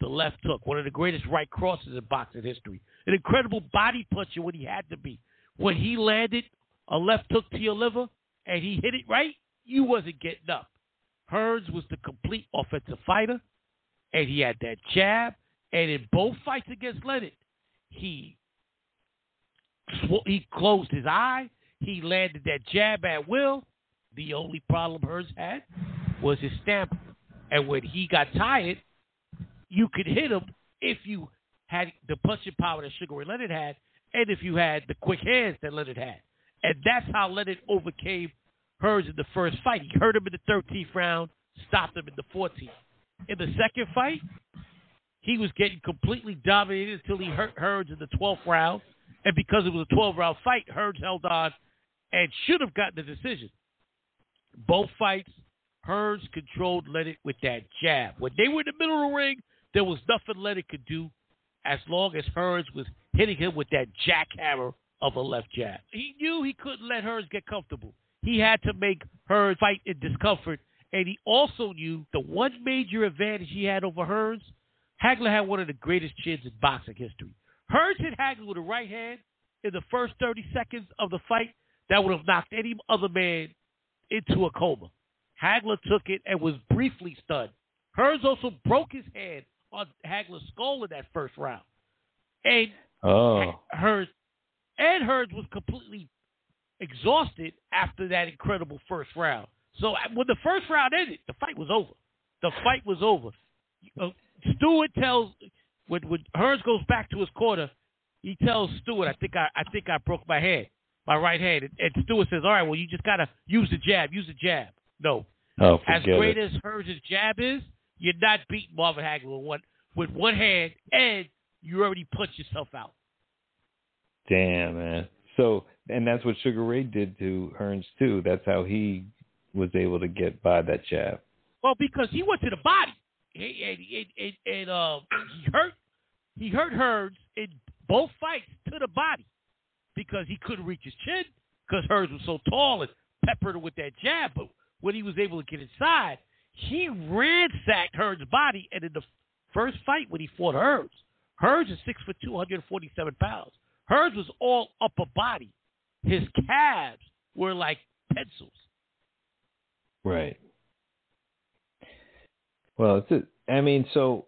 the left hook, one of the greatest right crosses in boxing history, an incredible body puncher when he had to be. When he landed a left hook to your liver and he hit it right, you wasn't getting up. Hearns was the complete offensive fighter, and he had that jab. And in both fights against Leonard, he sw- he closed his eye. He landed that jab at will. The only problem Hearns had was his stamp. And when he got tired, you could hit him if you had the punching power that Sugar Ray Leonard had, and if you had the quick hands that Leonard had. And that's how Leonard overcame Hearns in the first fight. He hurt him in the 13th round, stopped him in the 14th. In the second fight, he was getting completely dominated until he hurt Hearns in the 12th round. And because it was a 12 round fight, Hearns held on and should have gotten the decision. Both fights, Hearns controlled Leonard with that jab. When they were in the middle of the ring, there was nothing Leonard could do as long as Hearns was hitting him with that jackhammer of a left jab. He knew he couldn't let Hearns get comfortable. He had to make Hearns fight in discomfort, and he also knew the one major advantage he had over Hearns. Hagler had one of the greatest chins in boxing history. Hearns hit Hagler with a right hand in the first 30 seconds of the fight that would have knocked any other man into a coma. Hagler took it and was briefly stunned. Hearns also broke his hand on Hagler's skull in that first round. And Oh, Hearns and Hearns was completely exhausted after that incredible first round. So uh, when the first round ended, the fight was over. The fight was over. Uh, Steward tells when when Hearns goes back to his corner, he tells Steward, "I think I I think I broke my hand, my right hand." And, and Steward says, "All right, well you just gotta use the jab, use the jab." No, oh, as great it. as Hearns' jab is, you're not beating Marvin Hagler with one with one hand, and you already punched yourself out. Damn, man. So, and that's what Sugar Ray did to Hearns too. That's how he was able to get by that jab. Well, because he went to the body, and, and, and uh, he hurt he hurt Hearns in both fights to the body because he couldn't reach his chin because Hearns was so tall and peppered with that jab. But when he was able to get inside, he ransacked Hearns' body. And in the first fight when he fought Hearns, Hearns is six foot two, 147 pounds. Hearns was all upper body. His calves were like pencils. Right. Well, it's a, I mean, so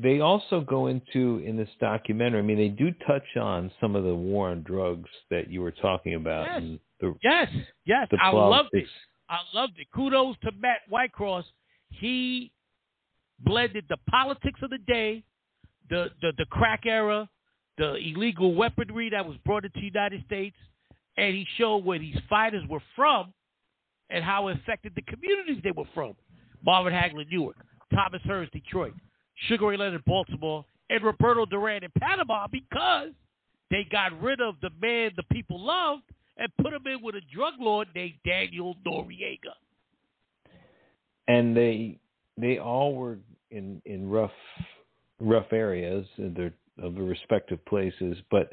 they also go into in this documentary. I mean, they do touch on some of the war on drugs that you were talking about. Yes. And the, Yes, yes, the I loved it. I loved it. Kudos to Matt Whitecross. He blended the politics of the day, the, the, the crack era, the illegal weaponry that was brought into the United States, and he showed where these fighters were from and how it affected the communities they were from. Marvin Hagler, Newark, Thomas Hearns, Detroit, Sugar Ray Leonard, in Baltimore, and Roberto Duran in Panama because they got rid of the man the people loved and put him in with a drug lord named Manuel Noriega. and they they all were in in rough rough areas in their of their respective places but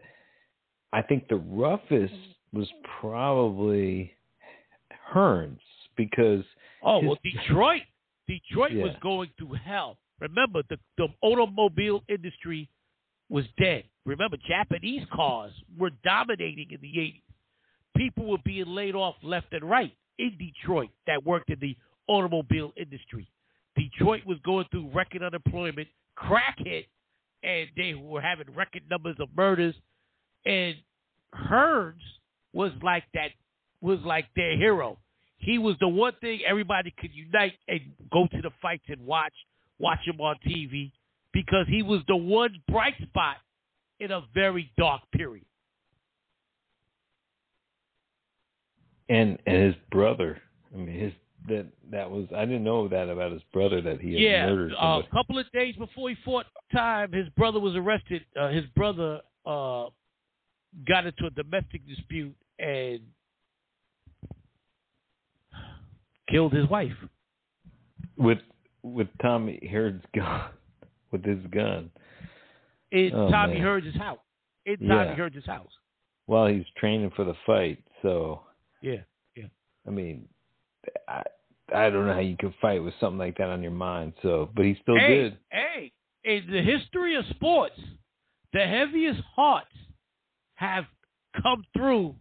i think the roughest was probably hearns because Oh His- well, Detroit, Detroit was going through hell. Remember, the the automobile industry was dead. Remember, Japanese cars were dominating in the '80s. People were being laid off left and right in Detroit that worked in the automobile industry. Detroit was going through record unemployment, crack hit, and they were having record numbers of murders. And Hearns was like that, was like their hero. He was the one thing everybody could unite and go to the fights and watch, watch him on TV, because he was the one bright spot in a very dark period. and and his brother i mean his that that was i didn't know that about his brother that he had yeah, murdered uh, a couple of days before he fought time, his brother was arrested. Uh, his brother uh, got into a domestic dispute and killed his wife. with with tommy Hearns' gun with his gun in Oh, Tommy man. Hearns' house. In Yeah. Tommy Hearns' house. while he's training for the fight so Yeah. Yeah. I mean, I I don't know how you could fight with something like that on your mind. So, but he still hey, did. hey, in the history of sports, the heaviest hearts have come through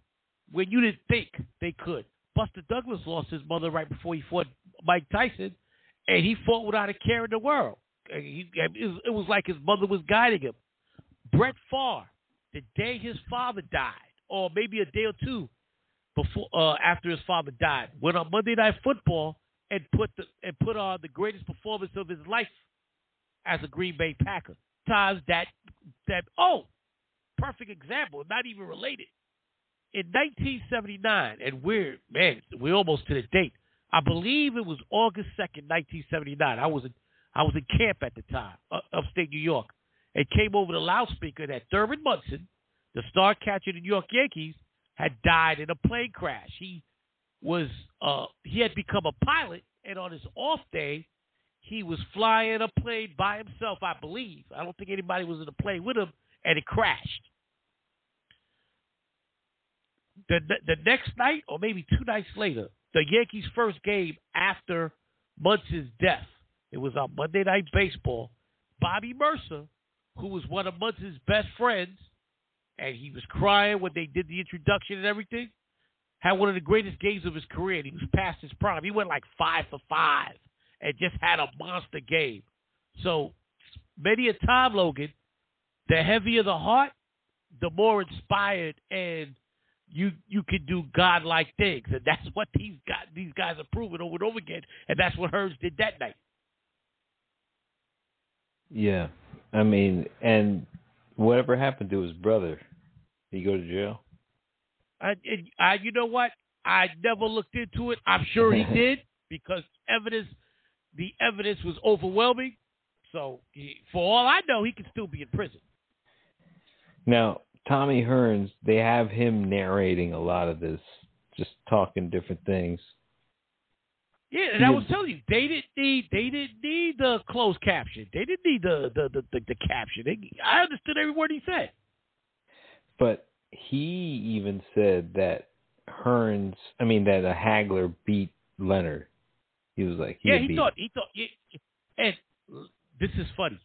when you didn't think they could. Buster Douglas lost his mother right before he fought Mike Tyson, and he fought without a care in the world. He, it was- it was like his mother was guiding him. Brett Favre, the day his father died, or maybe a day or two before uh, after his father died, went on Monday Night Football and put the and put on the greatest performance of his life as a Green Bay Packer. Times that that oh, perfect example, not even related. in 1979, and we're man, we're almost to the date. I believe it was August 2nd, 1979. I was in I was in camp at the time, uh, upstate New York. It came over the loudspeaker that Thurman Munson, the star catcher of the New York Yankees, had died in a plane crash. He was uh, he had become a pilot, and on his off day, he was flying a plane by himself. I believe. I don't think anybody was in the plane with him, and it crashed. The, the, the next night, or maybe two nights later, the Yankees' first game after Munson's death. It was on Monday Night Baseball. Bobby Murcer, who was one of Munson's best friends, and he was crying when they did the introduction and everything. Had one of the greatest games of his career, and he was past his prime. He went like five for five and just had a monster game. So many a time, Logan, the heavier the heart, the more inspired and you you can do godlike things, and that's what these guys these guys are proving over and over again, and that's what Hearns did that night. Yeah, I mean, and whatever happened to his brother? He go to jail? I, I, you know what? I never looked into it. I'm sure he did because evidence, the evidence was overwhelming. So, he, for all I know, he could still be in prison. Now, Tommy Hearns, they have him narrating a lot of this, just talking different things. Yeah, and I was telling you, they didn't need they didn't need the closed caption. They didn't need the the the, the, the caption. They, I understood every word he said. But he even said that Hearns, I mean that a Hagler beat Leonard. He was like, he yeah, he thought he thought, and this is funny.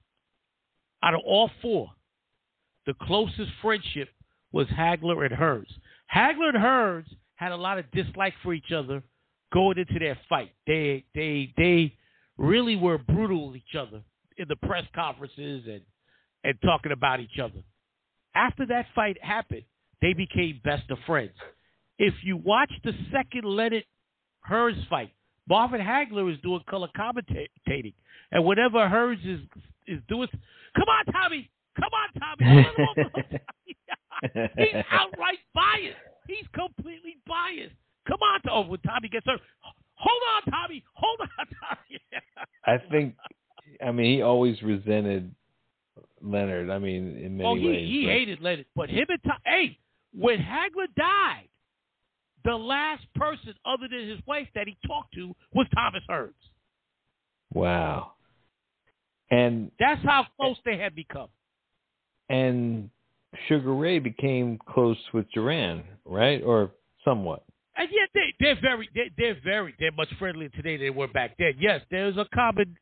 Out of all four, the closest friendship was Hagler and Hearns. Hagler and Hearns had a lot of dislike for each other going into their fight. They they they really were brutal with each other in the press conferences and and talking about each other. After that fight happened, they became best of friends. If you watch the second Leonard Hearns fight, Marvin Hagler is doing color commentating, and whenever Hearns is is doing, come on, Tommy, come on, Tommy, he's outright biased. He's completely biased. Come on, oh, when Tommy gets hurt, hold on, Tommy, hold on, Tommy. I think, I mean, he always resented Leonard. I mean, in many oh, he, ways. he but... hated Leonard, but him and Tom, hey, when Hagler died, the last person other than his wife that he talked to was Thomas Hearns. Wow. And that's how close they had become. And Sugar Ray became close with Duran, right? Or somewhat. And yet they they're very they, they're very they're much friendlier today than they were back then. Yes, there's a common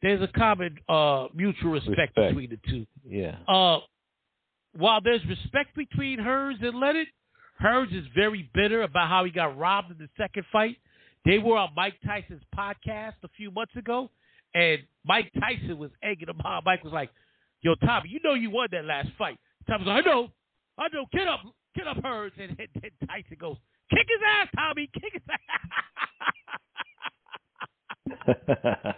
there's a common uh, mutual respect, respect, between the two. Yeah. Uh, while there's respect between Hearns and Leonard, Hearns is very bitter about how he got robbed in the second fight. They were on Mike Tyson's podcast a few months ago, and Mike Tyson was egging him on. Mike was like, "Yo, Tommy, you know you won that last fight." Tommy was like, "I know, I know. Get up, get up, Hearns." And, and, and Tyson goes, Kick his ass, Tommy. Kick his ass.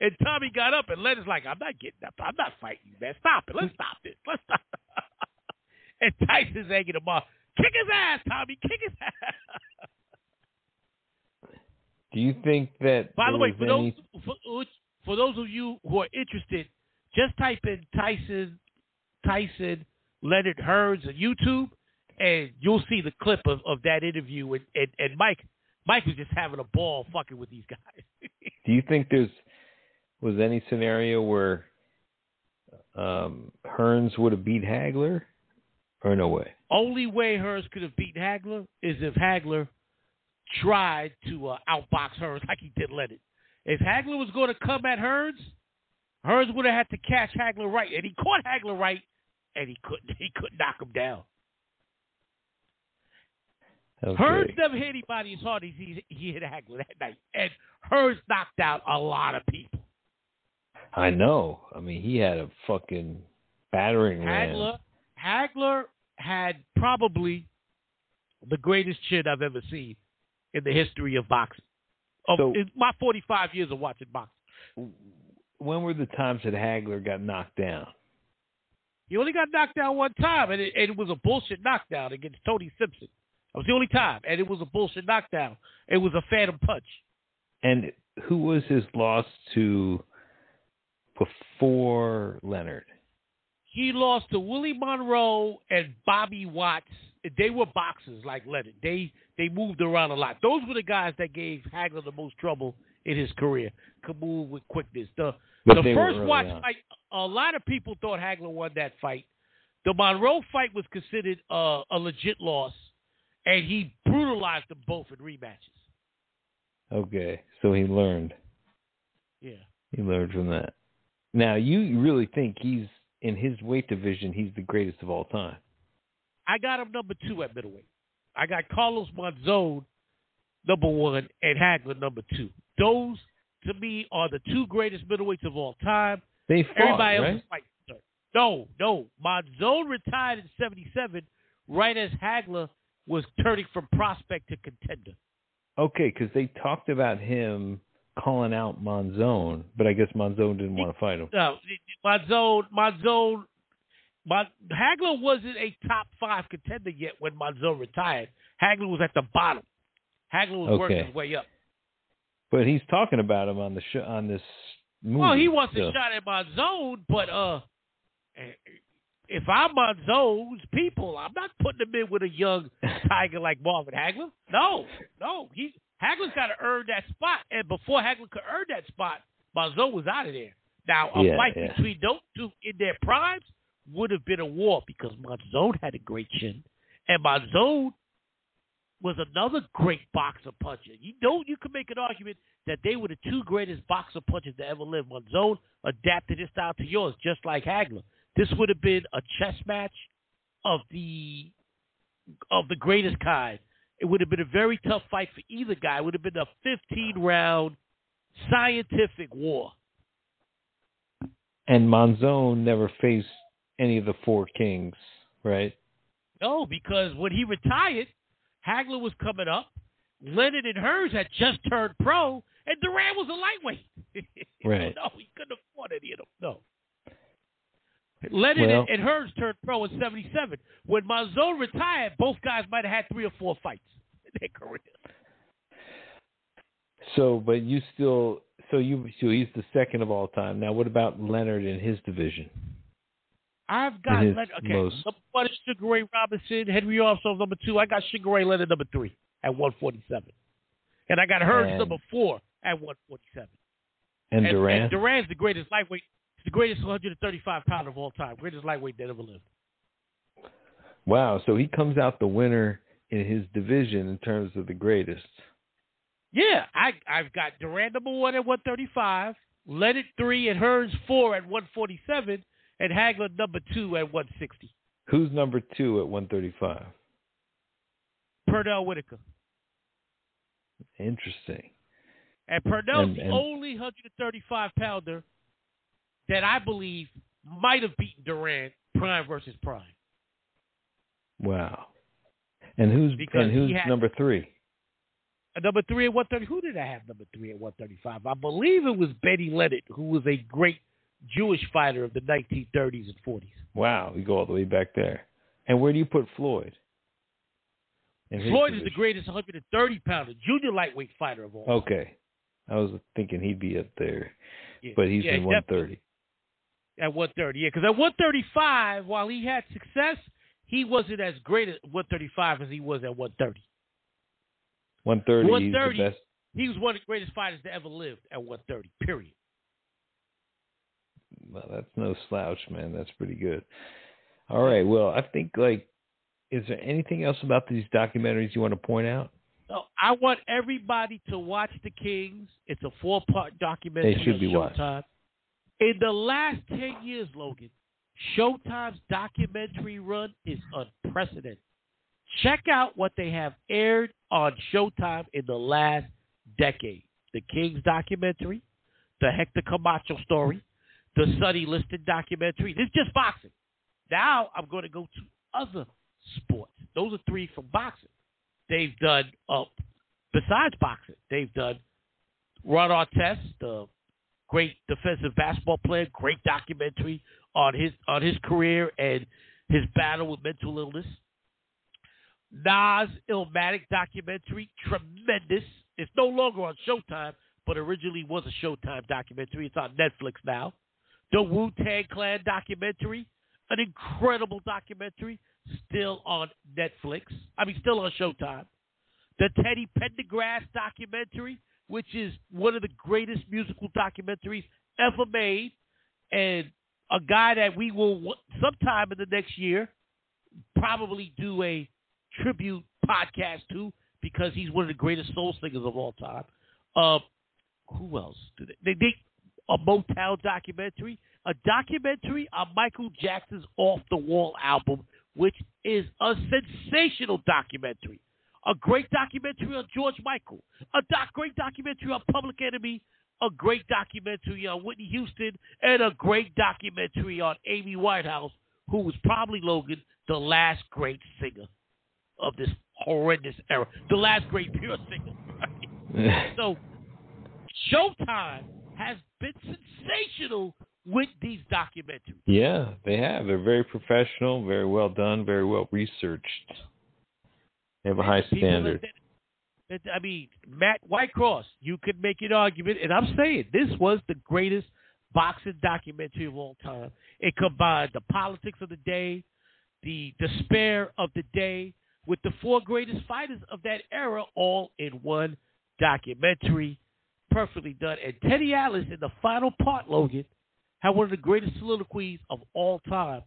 and Tommy got up and Leonard's like, I'm not getting up. I'm not fighting you, man. Stop it. Let's stop this. Let's stop. It. And Tyson's egging him off. Kick his ass, Tommy. Kick his ass. Do you think that? By the way, for any... those for, for those of you who are interested, just type in Tyson Tyson Leonard Hearns on YouTube, and you'll see the clip of, of that interview. And, and, and Mike, Mike was just having a ball fucking with these guys. Do you think there's was any scenario where um, Hearns would have beat Hagler, or no way? Only way Hearns could have beaten Hagler is if Hagler tried to uh, outbox Hearns like he did Leonard. If Hagler was going to come at Hearns, Hearns would have had to catch Hagler right, and he caught Hagler right, and he couldn't. He couldn't knock him down. Okay. Hearns never hit anybody as hard as he, he hit Hagler that night. And Hearns knocked out a lot of people. I know. I mean, he had a fucking battering Hagler, ram. Hagler had probably the greatest chin I've ever seen in the history of boxing. Of so, my 45 years of watching boxing. When were the times that Hagler got knocked down? He only got knocked down one time, and it, and it was a bullshit knockdown against Tony Simpson. That was the only time, and it was a bullshit knockdown. It was a phantom punch. And who was his loss to before Leonard? He lost to Willie Monroe and Bobby Watts. They were boxers like Leonard. They they moved around a lot. Those were the guys that gave Hagler the most trouble in his career. Could move with quickness. The But the first watch on. fight, a lot of people thought Hagler won that fight. The Monroe fight was considered uh, a legit loss, and he brutalized them both in rematches. Okay, so he learned. Yeah. He learned from that. Now, you really think he's in his weight division? He's the greatest of all time. I got him number two at middleweight. I got Carlos Monzon number one and Hagler number two. Those to me are the two greatest middleweights of all time. They fought, Everybody else right? is fighting. No, no. Monzon retired in '77, right as Hagler was turning from prospect to contender. Okay, because they talked about him calling out Monzon, but I guess Monzon didn't want to fight him. No, Monzon, Monzon, Mon, Hagler wasn't a top five contender yet when Monzon retired. Hagler was at the bottom. Hagler was working his way up. But he's talking about him on the show on this movie. Well, he wants so- a shot at Monzon, but uh, if I'm Monzon's people, I'm not putting him in with a young tiger like Marvin Hagler. No, no, he Hagler's got to earn that spot, and before Hagler could earn that spot, Monzon was out of there. Now, a Yeah, fight yeah. between those two in their primes would have been a war because Monzon had a great chin, and Monzon was another great boxer puncher. You know, you could make an argument that they were the two greatest boxer punchers to ever live. Monzon adapted his style to yours, just like Hagler. This would have been a chess match of the of the greatest kind. It would have been a very tough fight for either guy. It would have been a 15 round scientific war. And Monzon never faced any of the four kings, right? No, because when he retired, Hagler was coming up. Leonard and Hearns had just turned pro, and Duran was a lightweight. Right. no, he couldn't afford any of them. No. Leonard Well- and, Hearns turned pro in '77. When Monzon retired, both guys might have had three or four fights in their career. So, but you still, so you, so he's the second of all time. Now, what about Leonard in his division? I've got Leonard. Okay, most- number one is Sugar Ray Robinson, Henry Armstrong number two. I got Sugar Ray Leonard number three at 147, and I got Hearns And- number four at 147. And, And, Duran? and Duran's the greatest lightweight. The greatest 135 pounder of all time. Greatest lightweight that ever lived. wow. So he comes out the winner in his division in terms of the greatest. Yeah, I I've got Duran number one at 135, Leonard three, and Hearns four at 147, and Hagler number two at 160. Who's number two at 135? Pernell Whitaker. Interesting. And Pernell's And- the only 135 pounder that I believe might have beaten Duran prime versus prime. Wow. And who's Because and who's had- number three? Number three at 130. Who did I have number three at 135? I believe it was Benny Leonard, who was a great Jewish fighter of the 1930s and 40s. Wow, we go all the way back there. And where do you put Floyd? Floyd is the greatest 130 pounder, junior lightweight fighter of all. Okay. I was thinking he'd be up there, Yeah. but he's Yeah, in 130. At 130, yeah, because at 135, while he had success, he wasn't as great at 135 as he was at 130. 130, he's 130. the best. He was one of the greatest fighters to ever lived at 130. Period. Well, that's no slouch, man. That's pretty good. All right. Well, I think like, is there anything else about these documentaries you want to point out? So I want everybody to watch The Kings. It's a four-part documentary They should be watched. In the last ten years, Logan, Showtime's documentary run is unprecedented. Check out what they have aired on Showtime in the last decade: The Kings documentary, the Hector Camacho story, the Sonny Liston documentary. This is just boxing. Now I'm going to go to other sports. Those are three from boxing. They've done, uh, besides boxing, they've done Ron Artest, the great defensive basketball player, great documentary on his on his career and his battle with mental illness. Nas Illmatic documentary, tremendous. It's no longer on Showtime, but originally was a Showtime documentary. It's on Netflix now. The Wu Tang Clan documentary, an incredible documentary, still on Netflix. I mean, still on Showtime. The Teddy Pendergrass documentary, which is one of the greatest musical documentaries ever made, and a guy that we will sometime in the next year probably do a tribute podcast to because he's one of the greatest soul singers of all time. Uh, who else? Did they, they, they a Motown documentary, a documentary on Michael Jackson's Off the Wall album, which is a sensational documentary. A great documentary on George Michael, a doc, great documentary on Public Enemy, a great documentary on Whitney Houston, and a great documentary on Amy Winehouse, who was probably Logan, the last great singer of this horrendous era, the last great pure singer. so, Showtime has been sensational with these documentaries. Yeah, they have. They're very professional, very well done, very well researched. They have a high standard. I mean, Matt Whitecross, you could make an argument, and I'm saying this was the greatest boxing documentary of all time. It combined the politics of the day, the despair of the day, with the four greatest fighters of that era all in one documentary. Perfectly done. And Teddy Atlas in the final part, Logan, had one of the greatest soliloquies of all time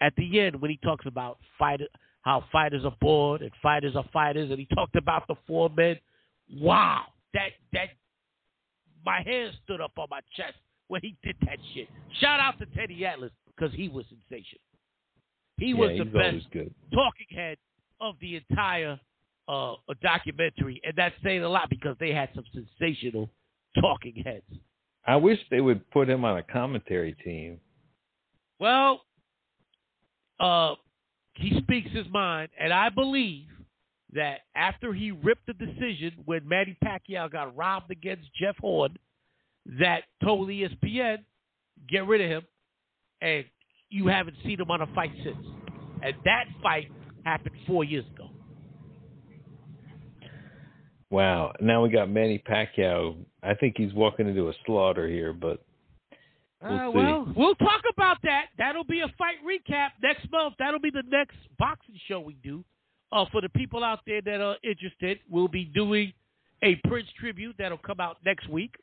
at the end when he talks about fighter, how fighters are born and fighters are fighters, and he talked about the four men. Wow, that that my hair stood up on my chest when he did that shit. Shout out to Teddy Atlas because he was sensational. He yeah, was the best talking head of the entire uh, documentary, and that's saying a lot because they had some sensational talking heads. I wish they would put him on a commentary team. Well, uh, he speaks his mind, and I believe that after he ripped the decision when Manny Pacquiao got robbed against Jeff Horn, that told ESPN, get rid of him, and you haven't seen him on a fight since. And that fight happened four years ago. Wow. Now we got Manny Pacquiao. I think he's walking into a slaughter here, but we'll uh, well, we'll talk about that. That'll be a fight recap next month. That'll be the next boxing show we do. Uh, for the people out there that are interested, we'll be doing a Prince tribute that'll come out next week.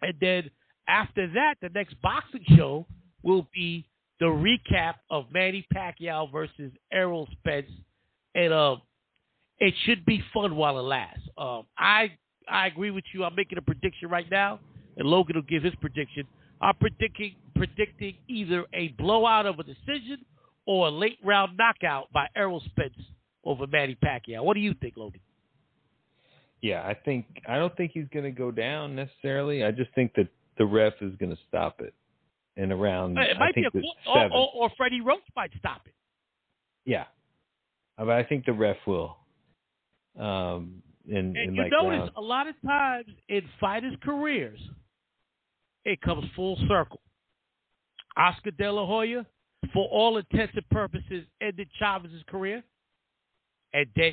And then after that, the next boxing show will be the recap of Manny Pacquiao versus Errol Spence, and uh, it should be fun while it lasts. Um, I I agree with you. I'm making a prediction right now, and Logan will give his prediction. I'm predicting predicting either a blowout of a decision or a late round knockout by Errol Spence over Manny Pacquiao. What do you think, Logan? Yeah, I think I don't think he's going to go down necessarily. I just think that the ref is going to stop it and around. It might be a or, or, or Freddie Roach might stop it. Yeah, but I think the ref will. Um, in, and in you like notice round. a lot of times in fighters' careers, it comes full circle. Oscar De La Hoya, for all intents and purposes, ended Chavez's career, and then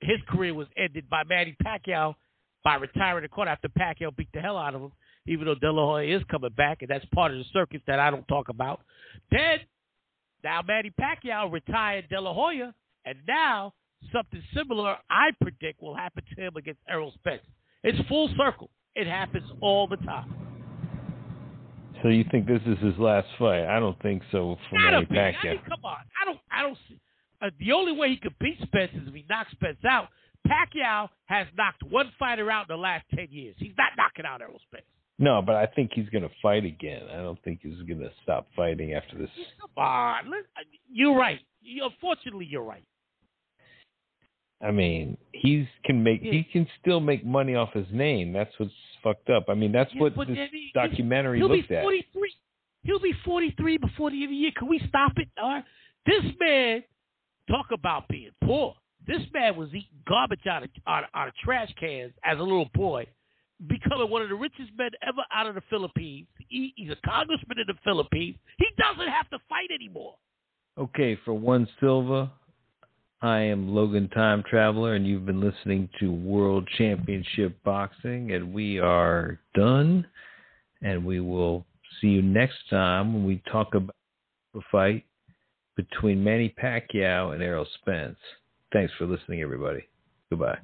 his career was ended by Manny Pacquiao by retiring the court after Pacquiao beat the hell out of him even though De La Hoya is coming back, and that's part of the circus that I don't talk about. Then, now Manny Pacquiao retired De La Hoya, and now something similar I predict will happen to him against Errol Spence. It's full circle. It happens all the time. So you think this is his last fight? I don't think so Manny Pacquiao. I mean, come on, I don't, I don't see. Uh, the only way he could beat Spence is if he knocks Spence out. Pacquiao has knocked one fighter out in the last ten years. He's not knocking out Errol Spence. No, but I think he's going to fight again. I don't think he's going to stop fighting after this. Come on, you're right. Unfortunately, you're right. I mean, he's can make yeah. he can still make money off his name. That's what's fucked up. I mean, that's yeah, what this he, documentary he'll looked be 43. at. He'll be 43 before the end of the year. Can we stop it? Or this man talk about being poor. This man was eating garbage out of out, out of trash cans as a little boy becoming one of the richest men ever out of the Philippines. He, he's a congressman in the Philippines. He doesn't have to fight anymore. Okay, for one Silva, I am Logan Time Traveler, and you've been listening to World Championship Boxing, and we are done. And we will see you next time when we talk about the fight between Manny Pacquiao and Errol Spence. Thanks for listening, everybody. Goodbye.